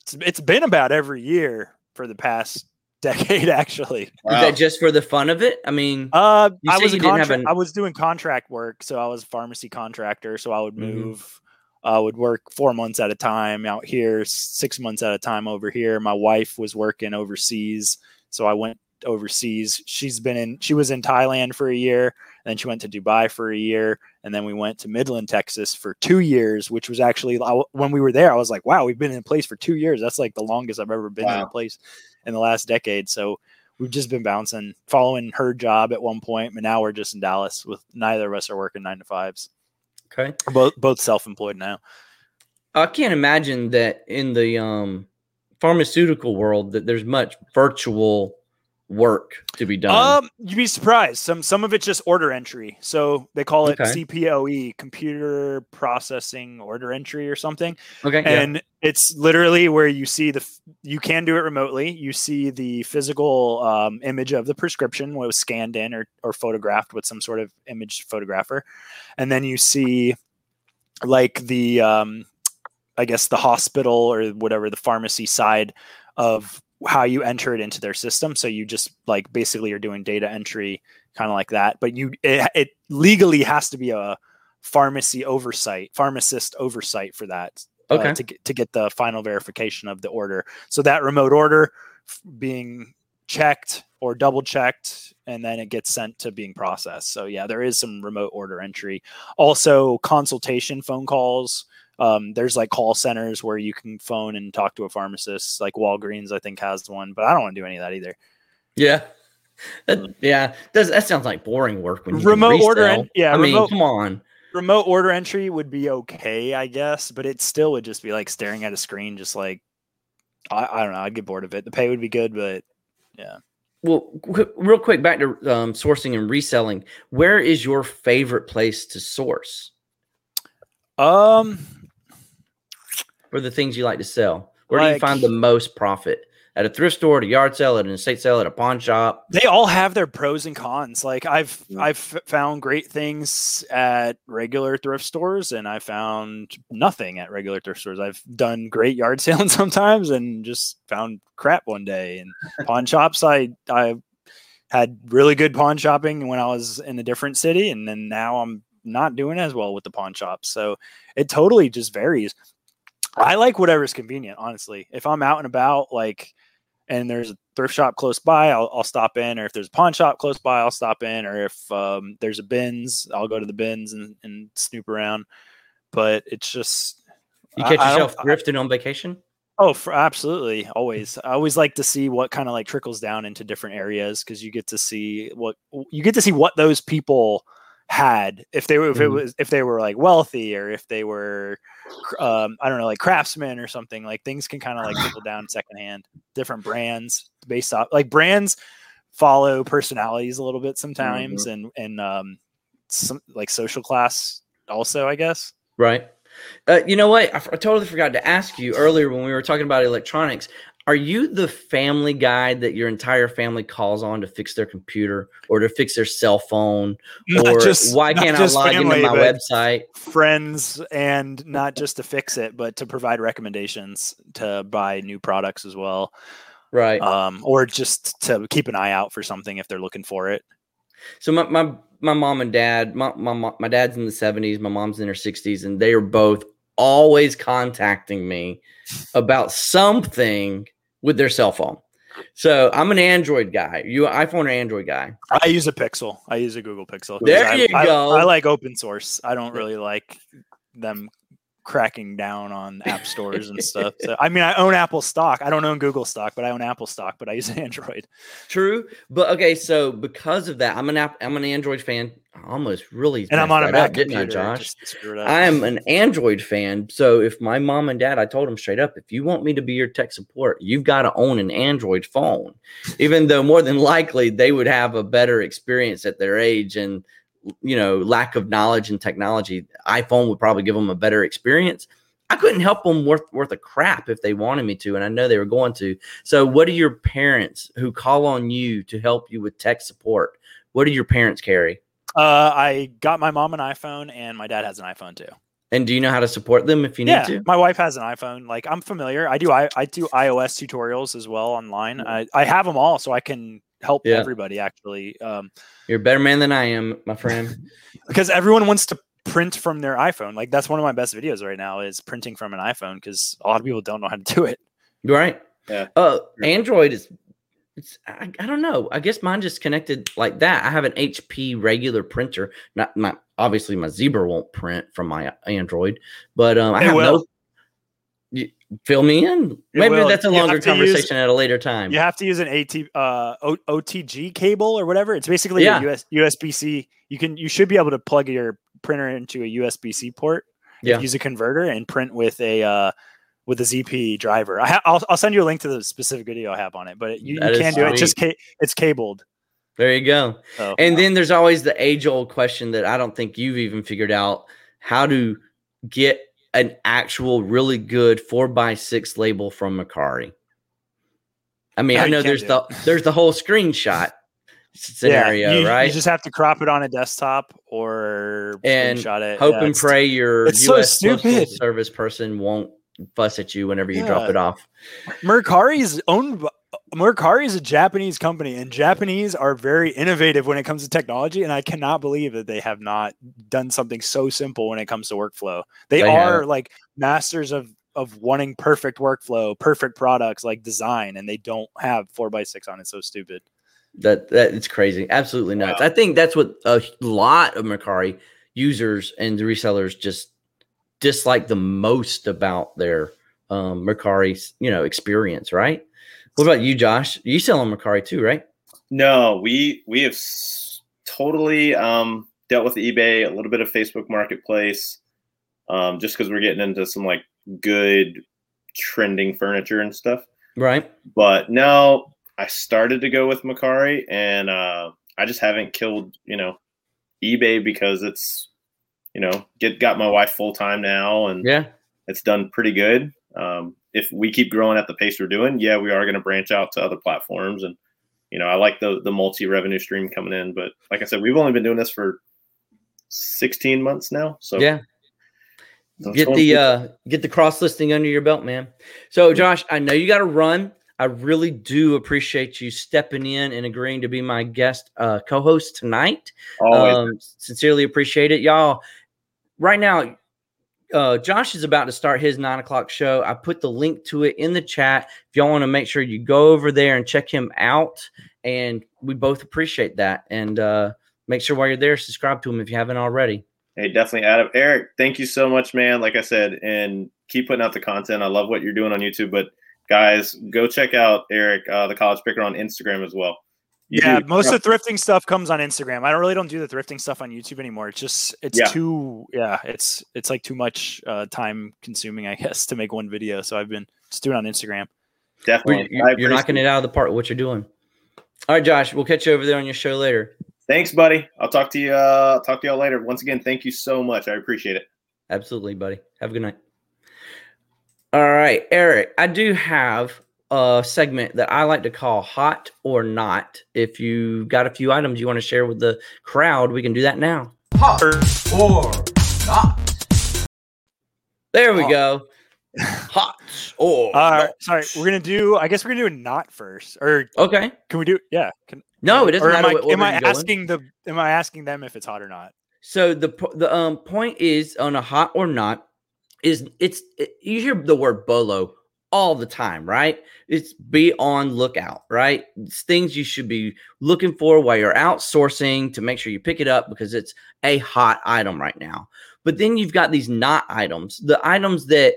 it's it's been about every year for the past decade. Actually, wow. is that just for the fun of it? I mean, uh, I was a contra- an- I was doing contract work, so I was a pharmacy contractor. So I would mm-hmm. move. Mm-hmm. I would work four months at a time out here, six months at a time over here. My wife was working overseas, so I went overseas. She's been in, she was in Thailand for a year, then she went to Dubai for a year, and then we went to Midland, Texas for two years, which was actually when we were there. I was like, wow, we've been in a place for two years. That's like the longest I've ever been wow. in a place in the last decade. So we've just been bouncing, following her job at one point, but now we're just in Dallas with neither of us are working nine to fives. Okay, both both self employed now. I can't imagine that in the um, pharmaceutical world that there's much virtual work to be done? Um, you'd be surprised. Some some of it's just order entry. So they call it okay. CPOE, computer processing order entry or something. Okay. And yeah. It's literally where you see the you can do it remotely. You see the physical um, image of the prescription what was scanned in or or photographed with some sort of image photographer, and then you see like the um, I guess the hospital or whatever the pharmacy side of how you enter it into their system. So you just like basically are doing data entry kind of like that. But you it, it legally has to be a pharmacy oversight, pharmacist oversight for that. Uh, okay. Uh, to get to get the final verification of the order. So that remote order being checked or double checked and then it gets sent to being processed. So yeah, there is some remote order entry. Also consultation phone calls um, there's like call centers where you can phone and talk to a pharmacist like walgreens i think has one but i don't want to do any of that either yeah that, yeah Does, that sounds like boring work when remote order en- yeah i remote, mean come on remote order entry would be okay i guess but it still would just be like staring at a screen just like i, I don't know i'd get bored of it. The pay would be good but yeah. Well qu- real quick back to um, sourcing and reselling. Where is your favorite place to source? Um. For the things you like to sell? Where like, do you find the most profit? At a thrift store, at a yard sale, at an estate sale, at a pawn shop. They all have their pros and cons. Like I've I've found great things at regular thrift stores, and I found nothing at regular thrift stores. I've done great yard sales sometimes, and just found crap one day. And pawn shops, I I had really good pawn shopping when I was in a different city, and then now I'm not doing as well with the pawn shops. So it totally just varies. I like whatever's convenient, honestly. If I'm out and about, like, and there's a thrift shop close by, I'll, I'll stop in. Or if there's a pawn shop close by, I'll stop in. Or if um, there's a bins, I'll go to the bins and, and snoop around. But it's just you catch I, yourself I thrifting on vacation. Oh, for, absolutely, always. I always like to see what kind of like trickles down into different areas because you get to see what you get to see what those people had if they were if it mm-hmm. was if they were like wealthy or if they were um i don't know like craftsmen or something like things can kind of like trickle down secondhand different brands based off like brands follow personalities a little bit sometimes mm-hmm. and and um some like social class also i guess. Right. Uh, you know what? I, f- I totally forgot to ask you earlier when we were talking about electronics are you the family guy that your entire family calls on to fix their computer or to fix their cell phone Not or just- why can't I log family, into my website? friends and not just to fix it but to provide recommendations to buy new products as well Right. um, or just to keep an eye out for something if they're looking for it So my my, my mom and dad, my, my my dad's in the seventies, my mom's in her sixties, and they are both always contacting me about something with their cell phone. So I'm an Android guy. You an iPhone or Android guy? i use a pixel i use a google Pixel. There I, you I- go. I like open source i don't really like them cracking down on app stores and stuff so i mean i own apple stock i don't own google stock but i own apple stock but i use android True, but okay. So because of that, I'm an app. I'm an Android fan. I almost really and i'm on a mac up, didn't I, Josh? just to screw it up. I am an Android fan. So if my mom and dad, I told them straight up, if you want me to be your tech support, you've got to own an Android phone. Even though more than likely they would have a better experience at their age and you know lack of knowledge and technology, iPhone would probably give them a better experience. I couldn't help them worth worth a crap if they wanted me to, and I know they were going to. So, what do your parents who call on you to help you with tech support? What do your parents carry? uh, i got my mom an iphone and my dad has an iphone too And do you know how to support them if you need to? my wife has an iPhone. Like I'm familiar. I do. I, I do iOS tutorials as well online. I, I have them all, so I can help Yeah. everybody actually. Um, You're a better man than I am, my friend. because everyone wants to print from their iPhone. Like that's one of my best videos right now is printing from an iPhone because a lot of people don't know how to do it. right? Yeah. Uh, Android is. It's, I, I don't know. I guess mine just connected like that. I have an HP regular printer. Not my obviously my Zebra won't print from my Android, but um, I It have will. no. Fill me in. Maybe will. that's a You longer to use- conversation at a later time. You have to use an AT uh, o, OTG cable or whatever. It's basically Yeah. a US, USB C. You can you should be able to plug your printer into a USB C port. Yeah. Use a converter and print with a uh, with a ZP driver. I ha- I'll I'll send you a link to the specific video I have on it, but you, you can do it. It's just ca- it's cabled. There you go. So, And then there's always the age old question that I don't think you've even figured out how to get an actual really good four by six label from Mercari. I mean, No, I know there's do the there's the whole screenshot scenario, you, right? You just have to crop it on a desktop or And screenshot it. Hope Yeah, and pray your it's so U.S. Postal stupid. Service person won't fuss at you whenever you drop it off. Mercari is owned. Mercari is a Japanese company, and Japanese are very innovative when it comes to technology. And I cannot believe that they have not done something so simple when it comes to workflow. They, They are haven't. like masters of of wanting perfect workflow, perfect products like design, and they don't have four by six on it. So stupid. That that it's crazy, absolutely nuts. Wow. I think that's what a lot of Mercari users and resellers just dislike the most about their um, Mercari, you know, experience. Right? What about you, Josh? You sell on Mercari too, right? No, we we have s- totally um, dealt with eBay, a little bit of Facebook Marketplace, um, just because we're getting into some like good trending furniture and stuff. Right. But no, I started to go with Mercari, and uh, I just haven't killed you know eBay because it's you know get got my wife full time now, and Yeah. it's done pretty good. Um, if we keep growing at the pace we're doing, yeah, we are going to branch out to other platforms, and you know, I like the the multi revenue stream coming in. But like I said, we've only been doing this for sixteen months now, so Yeah. Get the uh get the cross listing under your belt, man. So Josh, I know you got to run. I really do appreciate you stepping in and agreeing to be my guest uh co-host tonight. always Um, sincerely appreciate it, y'all. Right now, uh, Josh is about to start his nine o'clock show. I put the link to it in the chat. If y'all want to make sure you go over there and check him out, and we both appreciate that. And uh, make sure while you're there, subscribe to him if you haven't already. Hey, definitely, Adam. Eric, thank you so much, man. Like I said, and keep putting out the content. I love what you're doing on YouTube, but guys, go check out Eric, uh, the College Picker, on Instagram as well. You yeah, do- most of the thrifting stuff comes on Instagram. I don't really don't do the thrifting stuff on YouTube anymore. It's just it's Yeah. too yeah, it's it's like too much uh, time consuming, I guess, to make one video. So I've been just doing it on Instagram. definitely. You're, you're knocking it out of the park. What you're doing. All right, Josh. We'll catch you over there on your show later. Thanks, buddy. I'll talk to you. Uh, talk to y'all later. Once again, thank you so much. I appreciate it. Absolutely, buddy. Have a good night. All right, Eric. I do have uh, segment that I like to call Hot or Not. If you got a few items you want to share with the crowd, we can do that now. Hot or not. There we Hot. go. Hot or uh, sorry, we're gonna do. I guess we're gonna do a not first, or okay? Can we do? Yeah. Can, no, it doesn't or matter. Am I, am I asking the? Am I asking them if it's hot or not? So the the um point is on a hot or not is it's it, you hear the word bolo all the time, right? It's be on lookout, right? It's things you should be looking for while you're outsourcing to make sure you pick it up because it's a hot item right now. But then you've got these not items, the items that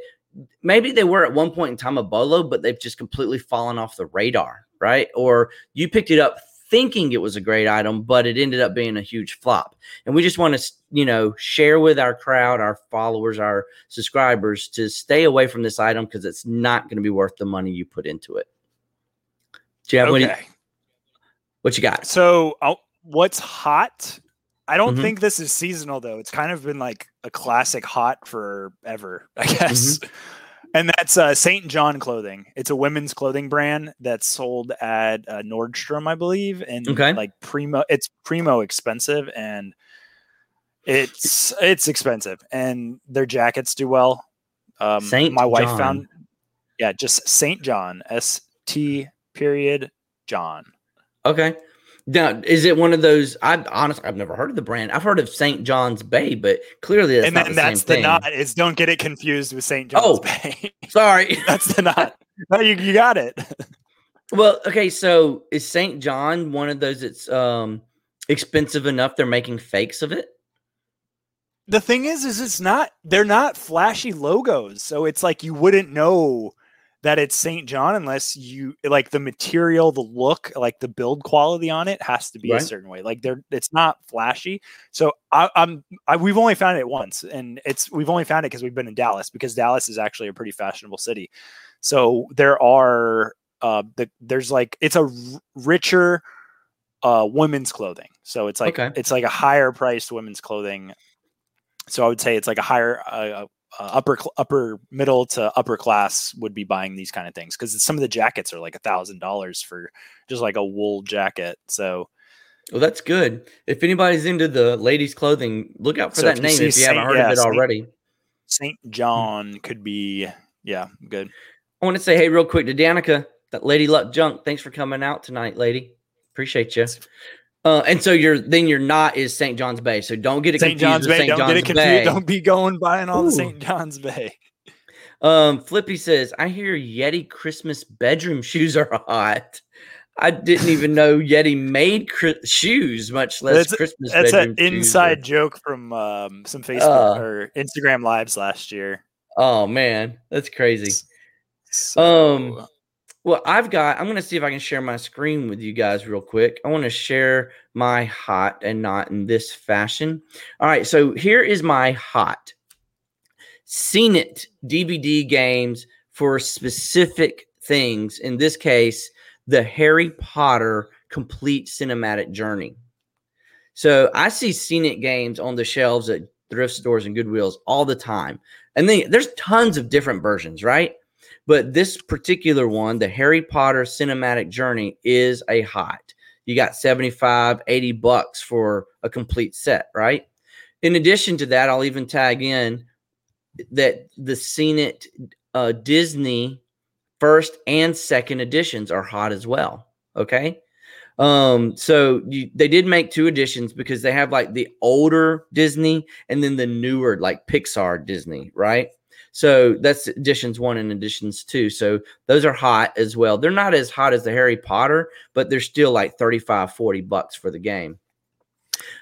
maybe they were at one point in time a bolo, but they've just completely fallen off the radar, right? Or you picked it up thinking it was a great item, but it ended up being a huge flop. And we just want to, you know, share with our crowd, our followers, our subscribers to stay away from this item because it's not going to be worth the money you put into it. Jeff, okay. what, you, what you got? So, I'll, what's hot? I don't mm-hmm. think this is seasonal though. It's kind of been like a classic hot forever, I guess. Mm-hmm and that's uh, St. John Clothing. It's a women's clothing brand that's sold at uh, Nordstrom, I believe, and okay. like primo. It's primo expensive, and it's it's expensive, and their jackets do well. Um, Saint my wife John. found, yeah, just St. John, S T period John. Okay, now, is it one of those? I honestly, I've never heard of the brand. I've heard of St. John's Bay, but clearly that's and then the that's the not. Is don't get it confused with St. John's oh, Bay. sorry, that's the not. No, you you got it. well, okay. So is St. John one of those that's um expensive enough? They're making fakes of it. The thing is, is it's not. They're not flashy logos, so it's like you wouldn't know that it's St. John unless you like the material, the look, like the build quality on it has to be right. a certain way. Like they're it's not flashy. So I, I'm I, we've only found it once, and it's we've only found it because we've been in Dallas because Dallas is actually a pretty fashionable city. So there are uh the there's like it's a r- richer uh women's clothing. So it's like okay. it's like a higher priced women's clothing. So I would say it's like a higher uh, uh, upper upper middle to upper class would be buying these kind of things because some of the jackets are like a thousand dollars for just like a wool jacket. So, well, that's good. If anybody's into the ladies' clothing, look out for so that name if you Saint, haven't heard yeah, of it Saint, already. Saint John could be, yeah, good. I want to say, hey, real quick to Danica, that Lady Luck Junk. Thanks for coming out tonight, lady. Appreciate you. Uh, and so you're then you're not is St. John's Bay. So don't get it St. John's Bay. St. Don't John's get it confused. Bay. Don't be going buying all Ooh. the St. John's Bay. Um, Flippy says, I hear Yeti Christmas bedroom shoes are hot. I didn't even know Yeti made cri- shoes, much less that's, Christmas. That's an inside joke from um, some Facebook uh, or Instagram lives last year. Oh man, that's crazy. So, um, well, I've got, I'm going to see if I can share my screen with you guys real quick. I want to share my hot and not in this fashion. All right. So here is my hot. Scene DVD games for specific things. In this case, the Harry Potter complete cinematic journey. So I see Scene It games on the shelves at thrift stores and Goodwills all the time. And there's tons of different versions, right? But this particular one, the Harry Potter cinematic journey, is a hot. You got 75, 80 bucks for a complete set, right? In addition to that, I'll even tag in that the Scene uh, Disney first and second editions are hot as well. Okay. Um, so you, they did make two editions because they have like the older Disney and then the newer like Pixar Disney, right? So that's editions one and editions two. So those are hot as well. They're not as hot as the Harry Potter, but they're still like 35, 40 bucks for the game.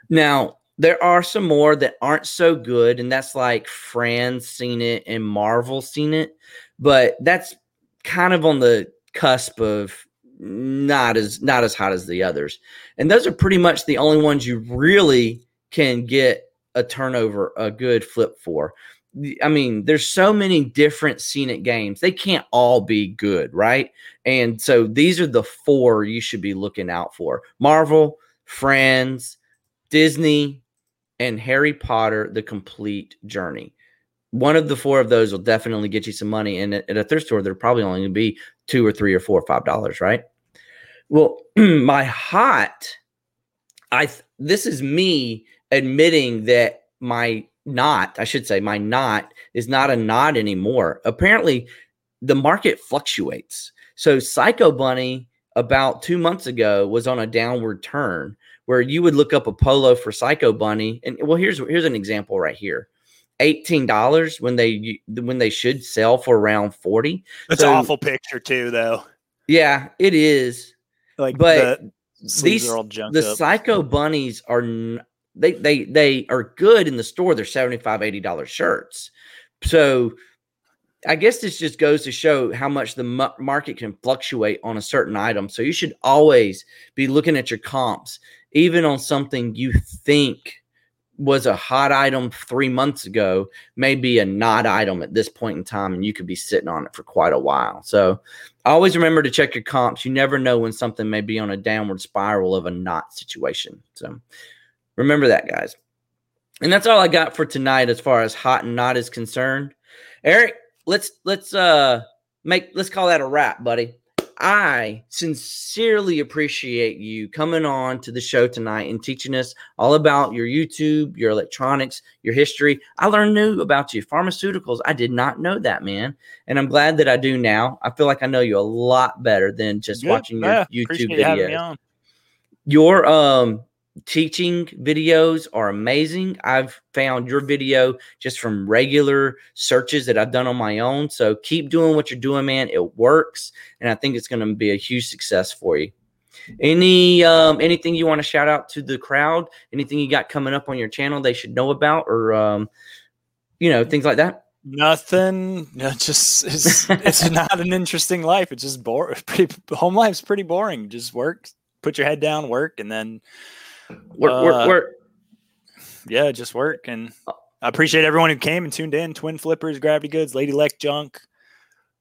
Now, there are some more that aren't so good, and that's like Friends Scene It and Marvel Scene It, but that's kind of on the cusp of not as not as hot as the others. And those are pretty much the only ones you really can get a turnover, a good flip for. I mean, there's so many different Scene It games. They can't all be good, right? And so these are the four you should be looking out for Marvel, Friends, Disney, and Harry Potter The Complete Journey. one of the four of those will definitely get you some money. And at, a thrift store, they're probably only going to be two or three or four or five dollars, right? Well, my hot, I this is me admitting that my not, I should say, my not is not a not anymore. Apparently, the market fluctuates. So, Psycho Bunny about two months ago was on a downward turn where you would look up a polo for Psycho Bunny, and well, here's here's an example right here. Eighteen dollars when they when they should sell for around forty. That's so, an awful picture too, though. Yeah, it is. Like, but the these the up. Psycho Bunnies are they they they are good in the store. They're 75 80 dollar shirts. So I guess this just goes to show how much the market can fluctuate on a certain item. So you should always be looking at your comps, even on something you think was a hot item three months ago, may be a not item at this point in time, and you could be sitting on it for quite a while. So always remember to check your comps. You never know when something may be on a downward spiral of a not situation. So Remember that, guys. And that's all I got for tonight as far as hot and not is concerned. Eric, let's let's uh make let's call that a wrap, buddy. I sincerely appreciate you coming on to the show tonight and teaching us all about your YouTube, your electronics, your history. I learned new about you. Pharmaceuticals, I did not know that, man. And I'm glad that I do now. I feel like I know you a lot better than just Good. watching your yeah, YouTube videos. Your um teaching videos are amazing. I've found your video just from regular searches that I've done on my own. So keep doing what you're doing, man. It works, and I think it's going to be a huge success for you. Any um, anything you want to shout out to the crowd? Anything you got coming up on your channel they should know about, or um, you know things like that? Nothing. No, just it's it's not an interesting life. It's just boring. home life's pretty boring. Just work, put your head down, work, and then Work, uh, work, work. Yeah, just work. And I appreciate everyone who came and tuned in. Twin Flippers, Gravity Goods, Lady Lek Junk,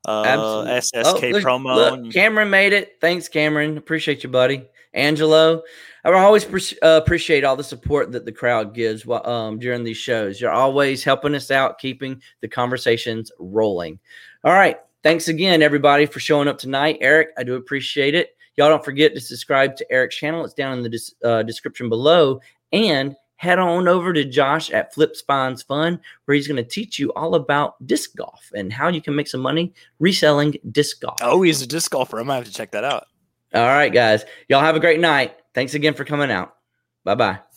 uh, SSK oh, look, promo. Look, Cameron made it. Thanks, Cameron. Appreciate you, buddy. Angelo, I always pre- uh, appreciate all the support that the crowd gives um, during these shows. You're always helping us out, keeping the conversations rolling. All right. Thanks again, everybody, for showing up tonight. Eric, I do appreciate it. Y'all don't forget to subscribe to Eric's channel. It's down in the dis- uh, description below. And head on over to Josh at Flip Spines Fun, where he's going to teach you all about disc golf and how you can make some money reselling disc golf. Oh, he's a disc golfer. I might have to check that out. All right, guys. Y'all have a great night. Thanks again for coming out. Bye bye.